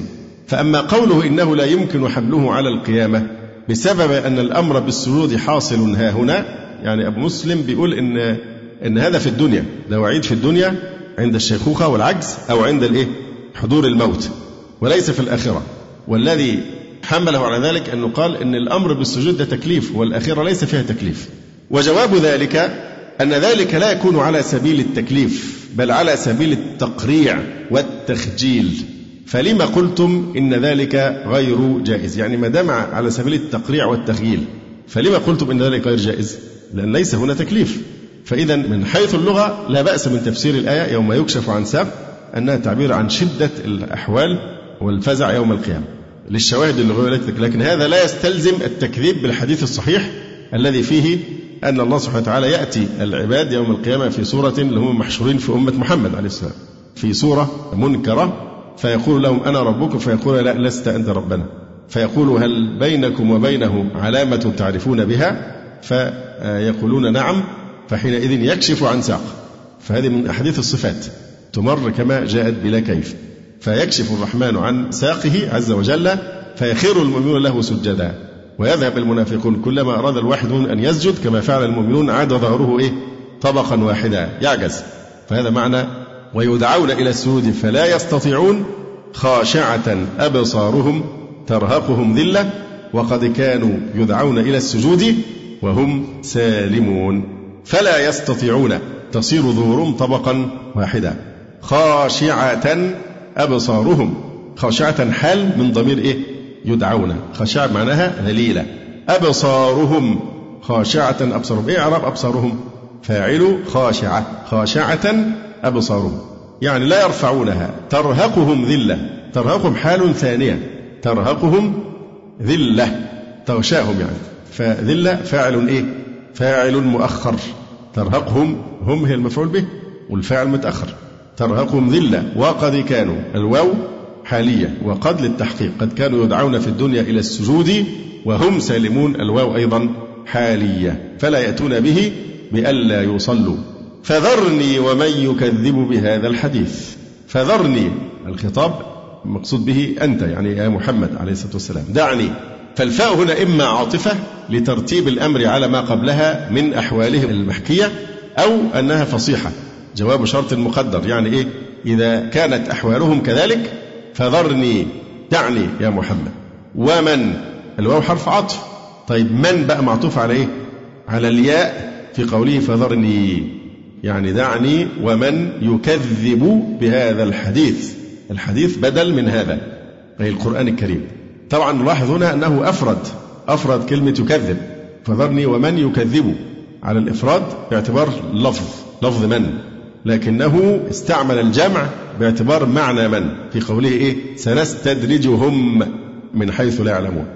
فأما قوله إنه لا يمكن حمله على القيامة بسبب أن الأمر بالسجود حاصل ها هنا يعني أبو مسلم بيقول إن إن هذا في الدنيا ده وعيد في الدنيا عند الشيخوخة والعجز أو عند الإيه؟ حضور الموت وليس في الآخرة. والذي حمله على ذلك أنه قال أن الأمر بالسجود ده تكليف والآخرة ليس فيها تكليف. وجواب ذلك أن ذلك لا يكون على سبيل التكليف بل على سبيل التقريع والتخجيل. فلما قلتم إن ذلك غير جائز؟ يعني ما دام على سبيل التقريع والتخييل فلما قلتم إن ذلك غير جائز؟ لأن ليس هنا تكليف. فإذا من حيث اللغة لا بأس من تفسير الآية يوم يكشف عن ساق أنها تعبير عن شدة الأحوال والفزع يوم القيامة. للشواهد اللغوية لكن هذا لا يستلزم التكذيب بالحديث الصحيح الذي فيه أن الله سبحانه وتعالى يأتي العباد يوم القيامة في صورة اللي هم محشورين في أمة محمد عليه السلام. في صورة منكرة فيقول لهم أنا ربكم؟ فيقول لا لست أنت ربنا. فيقول هل بينكم وبينه علامة تعرفون بها؟ فيقولون نعم فحينئذ يكشف عن ساق. فهذه من أحاديث الصفات. تمر كما جاءت بلا كيف. فيكشف الرحمن عن ساقه عز وجل فيخر المؤمنون له سجدا. ويذهب المنافقون كلما أراد الواحد منهم أن يسجد كما فعل المؤمنون عاد ظهره إيه؟ طبقا واحدا يعجز. فهذا معنى ويدعون إلى السجود فلا يستطيعون خاشعة أبصارهم ترهقهم ذلة وقد كانوا يدعون إلى السجود وهم سالمون. فلا يستطيعون تصير ظهورهم طبقا واحدا. خاشعة أبصارهم خاشعة حال من ضمير إيه؟ يدعون. خاشعة معناها ذليلة. أبصارهم خاشعة أبصارهم. إيه إعراب أبصارهم. فاعل خاشعة. خاشعة أبصارهم. يعني لا يرفعونها. ترهقهم ذلة. ترهقهم حال ثانية. ترهقهم ذلة. تغشاهم يعني. فذلة فاعل إيه؟ فاعل مؤخر. ترهقهم. هم هي المفعول به. والفاعل متأخر. ترهقهم ذلة. وقد كانوا. الواو حالية وقد للتحقيق. قد كانوا يدعون في الدنيا إلى السجود وهم سالمون الواو أيضا حالية فلا يأتون به بألا يصلوا. فذرني ومن يكذب بهذا الحديث. فذرني الخطاب مقصود به أنت يعني يا محمد عليه الصلاة والسلام. دعني. فالفاء هنا إما عاطفة لترتيب الأمر على ما قبلها من أحوالهم المحكية أو أنها فصيحة. جواب شرط مقدر يعني إيه؟ إذا كانت أحوالهم كذلك فذرني دعني يا محمد. ومن؟ الواو حرف عطف. طيب من بقى معطوف على إيه؟ على الياء في قوله فذرني. يعني دعني ومن يكذب بهذا الحديث. الحديث بدل من هذا أي القرآن الكريم. طبعا نلاحظ هنا أنه أفرد أفرد كلمة يكذب. فذرني ومن يكذب. على الإفراد باعتبار لفظ. لفظ من؟ لكنه استعمل الجمع باعتبار معنى من؟ في قوله إيه؟ سنستدرجهم من حيث لا يعلمون.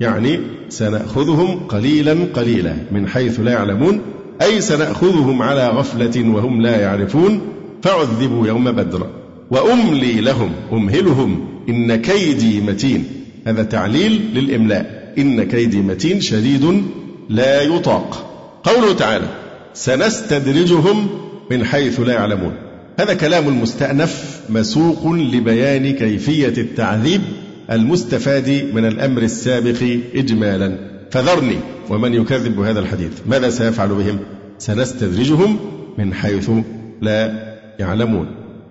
يعني سنأخذهم قليلا قليلا من حيث لا يعلمون. أي سنأخذهم على غفلة وهم لا يعرفون. فعذبوا يوم بدر. وأملي لهم أمهلهم إن كيدي متين. هذا تعليل للإملاء. إن كيدي متين شديد لا يطاق. قوله تعالى سنستدرجهم من حيث لا يعلمون. هذا كلام المستأنف مسوق لبيان كيفية التعذيب المستفاد من الأمر السابق إجمالا. فذرني ومن يكذب بهذا الحديث. ماذا سيفعل بهم؟ سنستدرجهم من حيث لا يعلمون.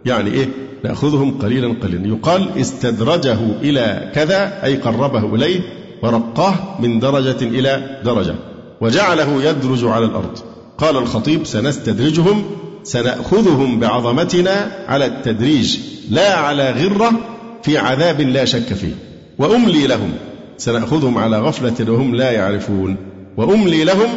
يعني إيه؟ نأخذهم قليلا قليلا. يقال استدرجه إلى كذا أي قربه إليه ورقاه من درجة إلى درجة وجعله يدرج على الأرض. قال الخطيب سنستدرجهم سنأخذهم بعظمتنا على التدريج لا على غرة في عذاب لا شك فيه. وأملي لهم سنأخذهم على غفلة وهم لا يعرفون. وأملي لهم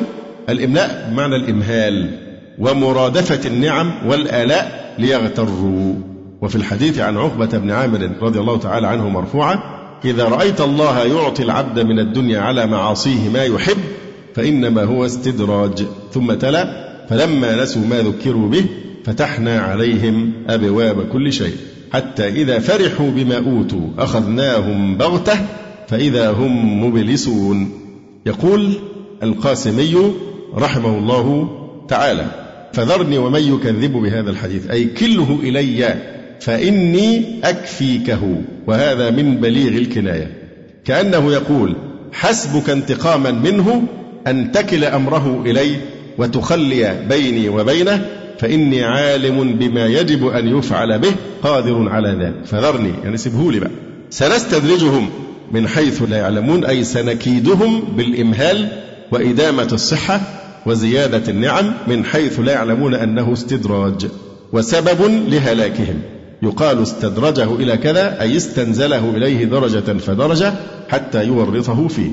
الإملاء بمعنى الإمهال ومرادفة النعم والآلاء ليغتروا. وفي الحديث عن عقبة بن عامر رضي الله تعالى عنه مرفوعا إذا رأيت الله يعطي العبد من الدنيا على معاصيه ما يحب فإنما هو استدراج. ثم تلا فلما نسوا ما ذكروا به فتحنا عليهم أبواب كل شيء. حتى إذا فرحوا بما أوتوا أخذناهم بغتة فإذا هم مبلسون. يقول القاسمي رحمه الله تعالى فذرني ومن يكذب بهذا الحديث أي كله إلي فإني أكفيكه. وهذا من بليغ الكناية. كأنه يقول حسبك انتقاما منه أن تكل أمره إلي وتخلي بيني وبينه فإني عالم بما يجب أن يفعل به قادر على ذلك. فذرني يعني سيبه لي بقى. سنستدرجهم من حيث لا يعلمون أي سنكيدهم بالإمهال وإدامة الصحة وزيادة النعم من حيث لا يعلمون أنه استدراج وسبب لهلاكهم. يقال استدرجه إلى كذا أي استنزله إليه درجة فدرجة حتى يورطه فيه.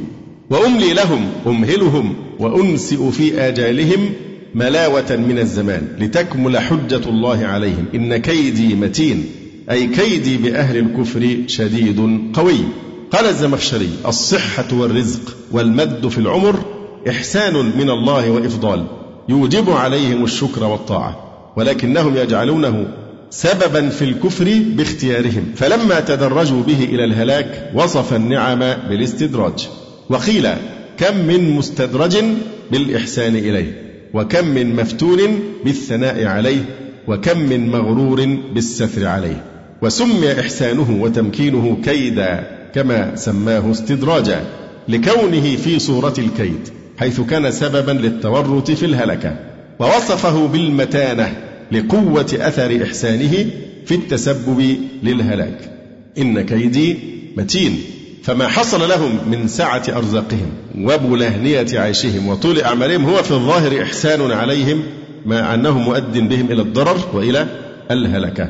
وأملي لهم أمهلهم وأنسئ في آجالهم ملاوة من الزمان لتكمل حجة الله عليهم. إن كيدي متين أي كيدي بأهل الكفر شديد قوي. قال الزمخشري الصحة والرزق والمد في العمر إحسان من الله وإفضال. يوجب عليهم الشكر والطاعة ولكنهم يجعلونه سببا في الكفر باختيارهم. فلما تدرجوا به إلى الهلاك وصف النعم بالاستدراج. وقيل كم من مستدرج بالإحسان إليه وكم من مفتون بالثناء عليه وكم من مغرور بالستر عليه. وسمي إحسانه وتمكينه كيدا كما سماه استدراجا لكونه في صورة الكيد حيث كان سببا للتورط في الهلكة. ووصفه بالمتانة لقوة أثر إحسانه في التسبب للهلاك. إن كيدي متين. فما حصل لهم من سعة أرزاقهم وبلهنية عيشهم وطول أعمالهم هو في الظاهر إحسان عليهم مع أنه مؤد بهم إلى الضرر وإلى الهلكة.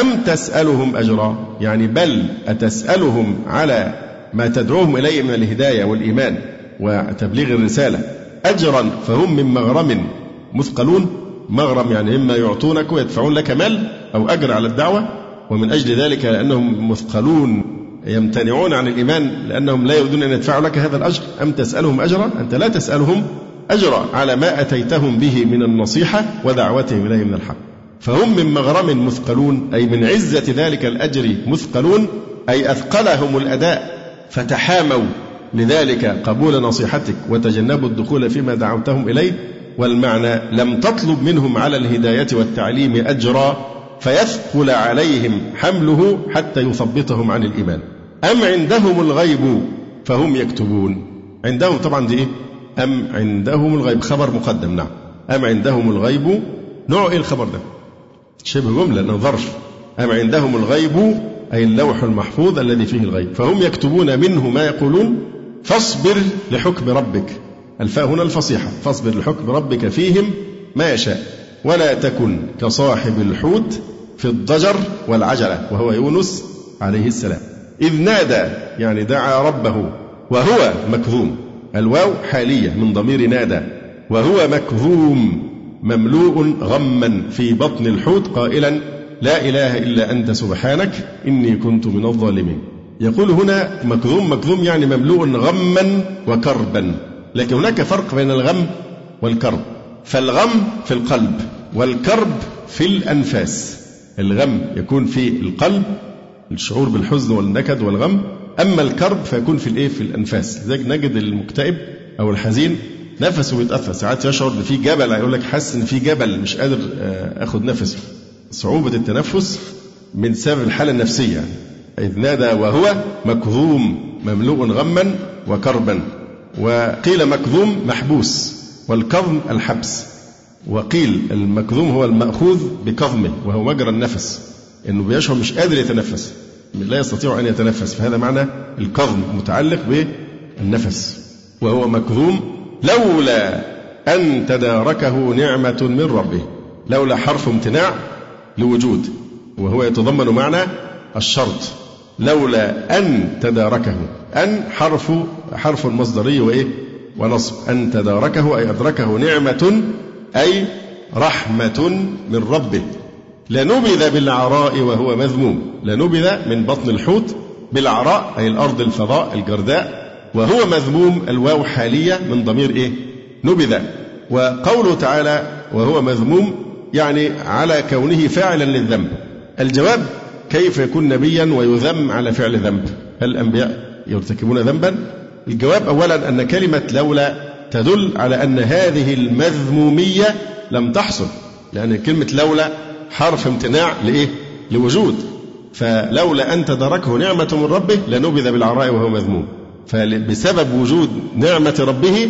أم تسألهم أجرا؟ يعني بل أتسألهم على ما تدعوهم إليه من الهداية والإيمان وتبليغ الرسالة أجرا فهم من مغرم مثقلون؟ مغرم يعني إما يعطونك ويدفعون لك مال أو أجر على الدعوة ومن أجل ذلك لأنهم مثقلون. يمتنعون عن الإيمان لأنهم لا يريدون أن يدفعوا لك هذا الأجر. أم تسألهم أجرا؟ أنت لا تسألهم أجرا على ما أتيتهم به من النصيحة ودعوتهم إليه من الحق. فهم من مغرم مثقلون أي من عزة ذلك الأجر مثقلون أي أثقلهم الأداء. فتحاموا لذلك قبول نصيحتك وتجنبوا الدخول فيما دعوتهم إليه. والمعنى لم تطلب منهم على الهداية والتعليم أجرا فيثقل عليهم حمله حتى يثبطهم عن الإيمان. أم عندهم الغيب فهم يكتبون. عندهم طبعا دي إيه؟ أم عندهم الغيب. خبر مقدم نعم. أم عندهم الغيب. نوع إيه الخبر ده؟ شبه جملة لأنه ظرف. أم عندهم الغيب أي اللوح المحفوظ الذي فيه الغيب. فهم يكتبون منه ما يقولون. فاصبر لحكم ربك. الفاء هنا الفصيحة. فاصبر لحكم ربك فيهم ما يشاء. ولا تكن كصاحب الحوت في الضجر والعجلة وهو يونس عليه السلام. إذ نادى يعني دعا ربه وهو مكظوم. الواو حالية من ضمير نادى وهو مكظوم. مملوء غما في بطن الحوت قائلا لا إله إلا أنت سبحانك إني كنت من الظالمين. يقول هنا مكظوم مكظوم يعني مملوء غما وكربا. لكن هناك فرق بين الغم والكرب. فالغم في القلب والكرب في الأنفاس. الغم يكون في القلب الشعور بالحزن والنكد والغم. أما الكرب فيكون في الإيه؟ في الأنفاس. لذلك نجد المكتئب أو الحزين نفسه بيتأثر. ساعات يشعر إن في جبل يقول لك حاسس إن في جبل مش قادر آه، آخد نفسه صعوبة التنفس من سبب الحالة النفسية. يعني إذ نادى وهو مكظوم مملوء غما وكربا. وقيل مكظوم محبوس والكظم الحبس. وقيل المكظوم هو المأخوذ بكظمه وهو مجرى النفس. إنه بيشعر مش قادر يتنفس. لا يستطيع أن يتنفس فهذا معنى الكظم متعلق بالنفس وهو مكظوم لولا أن تداركه نعمة من ربه لولا حرف امتناع لوجود وهو يتضمن معنى الشرط لولا أن تداركه أن حرف حرف المصدري وإيه؟ ونصب أن تداركه أي أدركه نعمة أي رحمة من ربه. لنبذ بالعراء وهو مذموم. لنبذ من بطن الحوت بالعراء أي الأرض الفضاء الجرداء وهو مذموم الواو حالية من ضمير إيه؟ نبذ. وقوله تعالى وهو مذموم يعني على كونه فاعلا للذنب. الجواب كيف يكون نبيا ويذم على فعل ذنب؟ هل الأنبياء يرتكبون ذنبا؟ الجواب أولا أن كلمة لولا تدل على أن هذه المذمومية لم تحصل. لأن كلمة لولا حرف امتناع لإيه؟ لوجود. فلولا أن تدركه نعمة من ربه لنبذ بالعراء وهو مذموم. فبسبب وجود نعمة ربه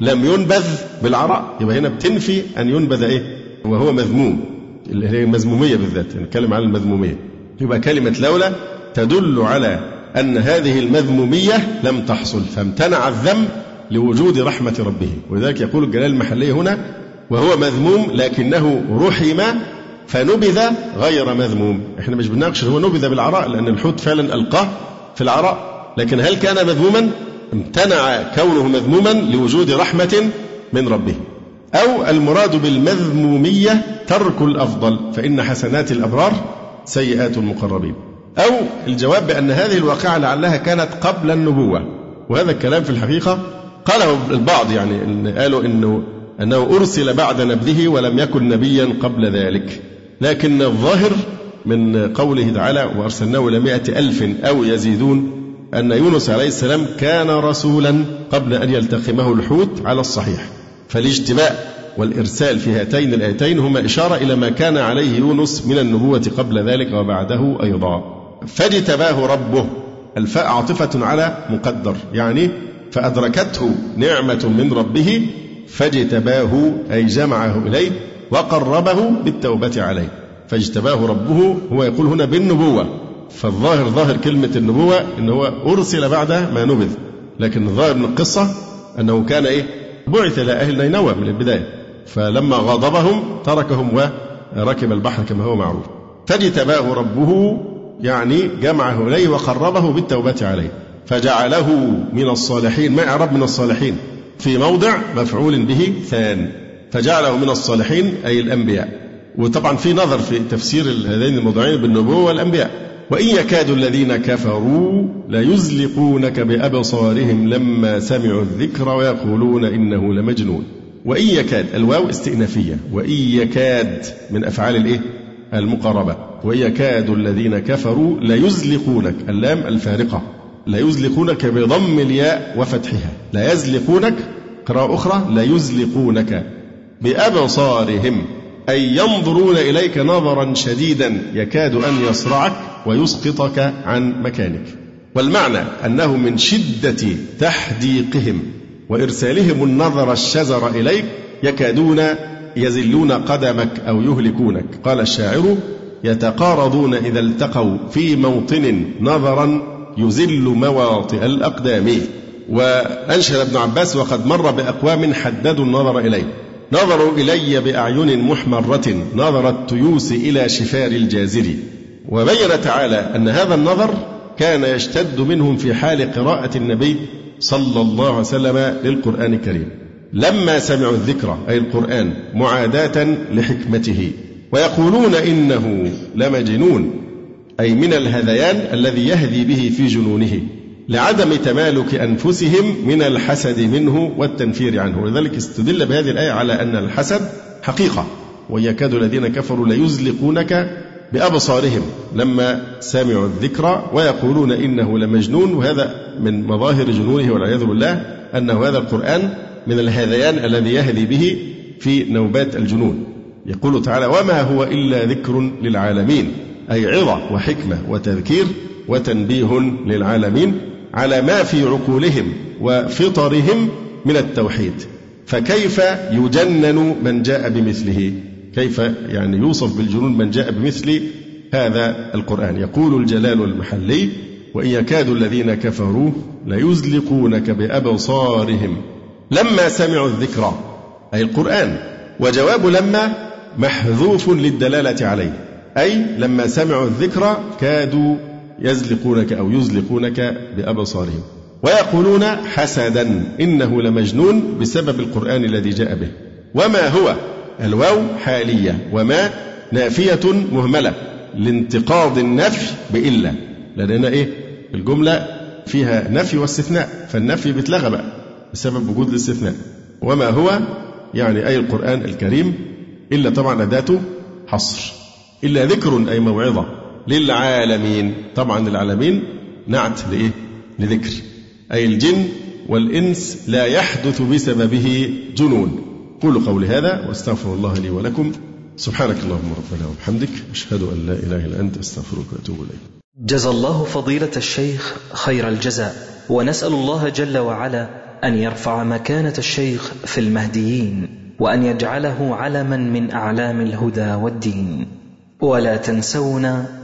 لم ينبذ بالعراء يبقى هنا بتنفي أن ينبذ إيه؟ وهو مذموم. اللي هي المذمومية بالذات نتكلم عن المذمومية. يبقى كلمة لولا تدل على أن هذه المذمومية لم تحصل فامتنع الذم لوجود رحمة ربه. ولذلك يقول الجلال المحلي هنا وهو مذموم لكنه رحم فنبذ غير مذموم. إحنا مش بنناقش هو نبذ بالعراء لأن الحوت فعلا ألقاه في العراء. لكن هل كان مذموما؟ امتنع كونه مذموما لوجود رحمة من ربه. أو المراد بالمذمومية ترك الأفضل فإن حسنات الأبرار سيئات المقربين. أو الجواب بأن هذه الواقعة لعلها كانت قبل النبوة. وهذا الكلام في الحقيقة قاله البعض يعني إن قالوا إنه أنه أرسل بعد نبذه ولم يكن نبيا قبل ذلك. لكن الظاهر من قوله تعالى وأرسلناه إلى مائة ألف أو يزيدون أن يونس عليه السلام كان رسولا قبل أن يلتقمه الحوت على الصحيح. فالاجتباء والإرسال في هاتين الآيتين هما إشارة إلى ما كان عليه يونس من النبوة قبل ذلك وبعده أيضا. فاجتباه ربه الفاء عاطفة على مقدر يعني فأدركته نعمة من ربه فاجتباه أي جمعه إليه وقربه بالتوبة عليه. فاجتباه ربه هو يقول هنا بالنبوة. فالظاهر ظاهر كلمة النبوة إن هو أرسل بعد ما نبذ. لكن الظاهر من القصة أنه كان إيه؟ بعث إلى أهل نينوى من البداية. فلما غاضبهم تركهم وركب البحر كما هو معروف. فاجتباه ربه يعني جمعه إليه وقربه بالتوبة عليه. فجعله من الصالحين ما إعراب من الصالحين في موضع مفعول به ثان. فجعله من الصالحين أي الأنبياء. وطبعا في نظر في تفسير هذين الموضوعين بالنبوة والأنبياء. وإن يكاد الذين كفروا ليزلقونك بأبصارهم لما سمعوا الذكر ويقولون إنه لمجنون. وإن يكاد الواو استئنافية. وإن يكاد من أفعال الإيه؟ المقاربة وإن يكاد الذين كفروا ليزلقونك اللام الفارقة. ليزلقونك بضم الياء وفتحها. لا يزلقونك قراءة أخرى ليزلقونك بأبصارهم أي ينظرون إليك نظرا شديدا يكاد أن يصرعك ويسقطك عن مكانك. والمعنى أنه من شدة تحديقهم وإرسالهم النظر الشزر إليك يكادون يزلون قدمك أو يهلكونك. قال الشاعر يتقارضون إذا التقوا في موطن نظرا يزل مواطئ الأقدام. وأنشد ابن عباس وقد مر بأقوام حددوا النظر إليه نظروا إلي بأعين محمرة نظر التيوس إلى شفار الجازر وبين تعالى أن هذا النظر كان يشتد منهم في حال قراءة النبي صلى الله عليه وسلم للقرآن الكريم. لما سمعوا الذكر أي القرآن معاداة لحكمته ويقولون إنه لمجنون أي من الهذيان الذي يهدي به في جنونه. لعدم تمالك أنفسهم من الحسد منه والتنفير عنه. ولذلك استدل بهذه الآية على أن الحسد حقيقة ويكاد الذين كفروا ليزلقونك بأبصارهم لما سمعوا الذكر ويقولون إنه لمجنون. وهذا من مظاهر جنونه والعياذ بالله أنه هذا القرآن من الهذيان الذي يهدي به في نوبات الجنون. يقول تعالى وما هو إلا ذكر للعالمين أي عظة وحكمة وتذكير وتنبيه للعالمين. على ما في عقولهم وفطرهم من التوحيد. فكيف يجنن من جاء بمثله؟ كيف يعني يوصف بالجنون من جاء بمثل هذا القرآن؟ يقول الجلال المحلي وإن يكاد الذين كفروا ليزلقونك بأبصارهم. لما سمعوا الذكر أي القرآن وجواب لما محذوف للدلالة عليه أي لما سمعوا الذكر كادوا يزلقونك أو يزلقونك بأبصارهم ويقولون حسدا إنه لمجنون بسبب القرآن الذي جاء به وما هو؟ الواو حالية وما نافية مهملة لانتقاض النفي بإلا لأن إيه؟ الجملة فيها نفي واستثناء فالنفي بيتلغى بقى بسبب وجود الاستثناء. وما هو؟ يعني أي القرآن الكريم إلا طبعا أداته حصر إلا ذكر أي موعظة. للعالمين. طبعا العالمين نعت لإيه؟ لذكر. أي الجن والإنس لا يحدث بسببه جنون. قولوا قولي هذا واستغفر الله لي ولكم. سبحانك اللهم ربنا وبحمدك. أشهد أن لا إله إلا أنت أستغفرك وأتوب إليك. جزى الله فضيلة الشيخ خير الجزاء. ونسأل الله جل وعلا أن يرفع مكانة الشيخ في المهديين وأن يجعله علما من أعلام الهدى والدين. ولا تنسونا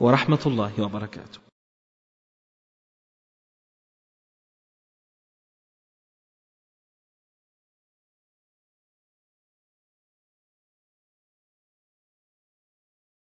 ورحمة الله وبركاته.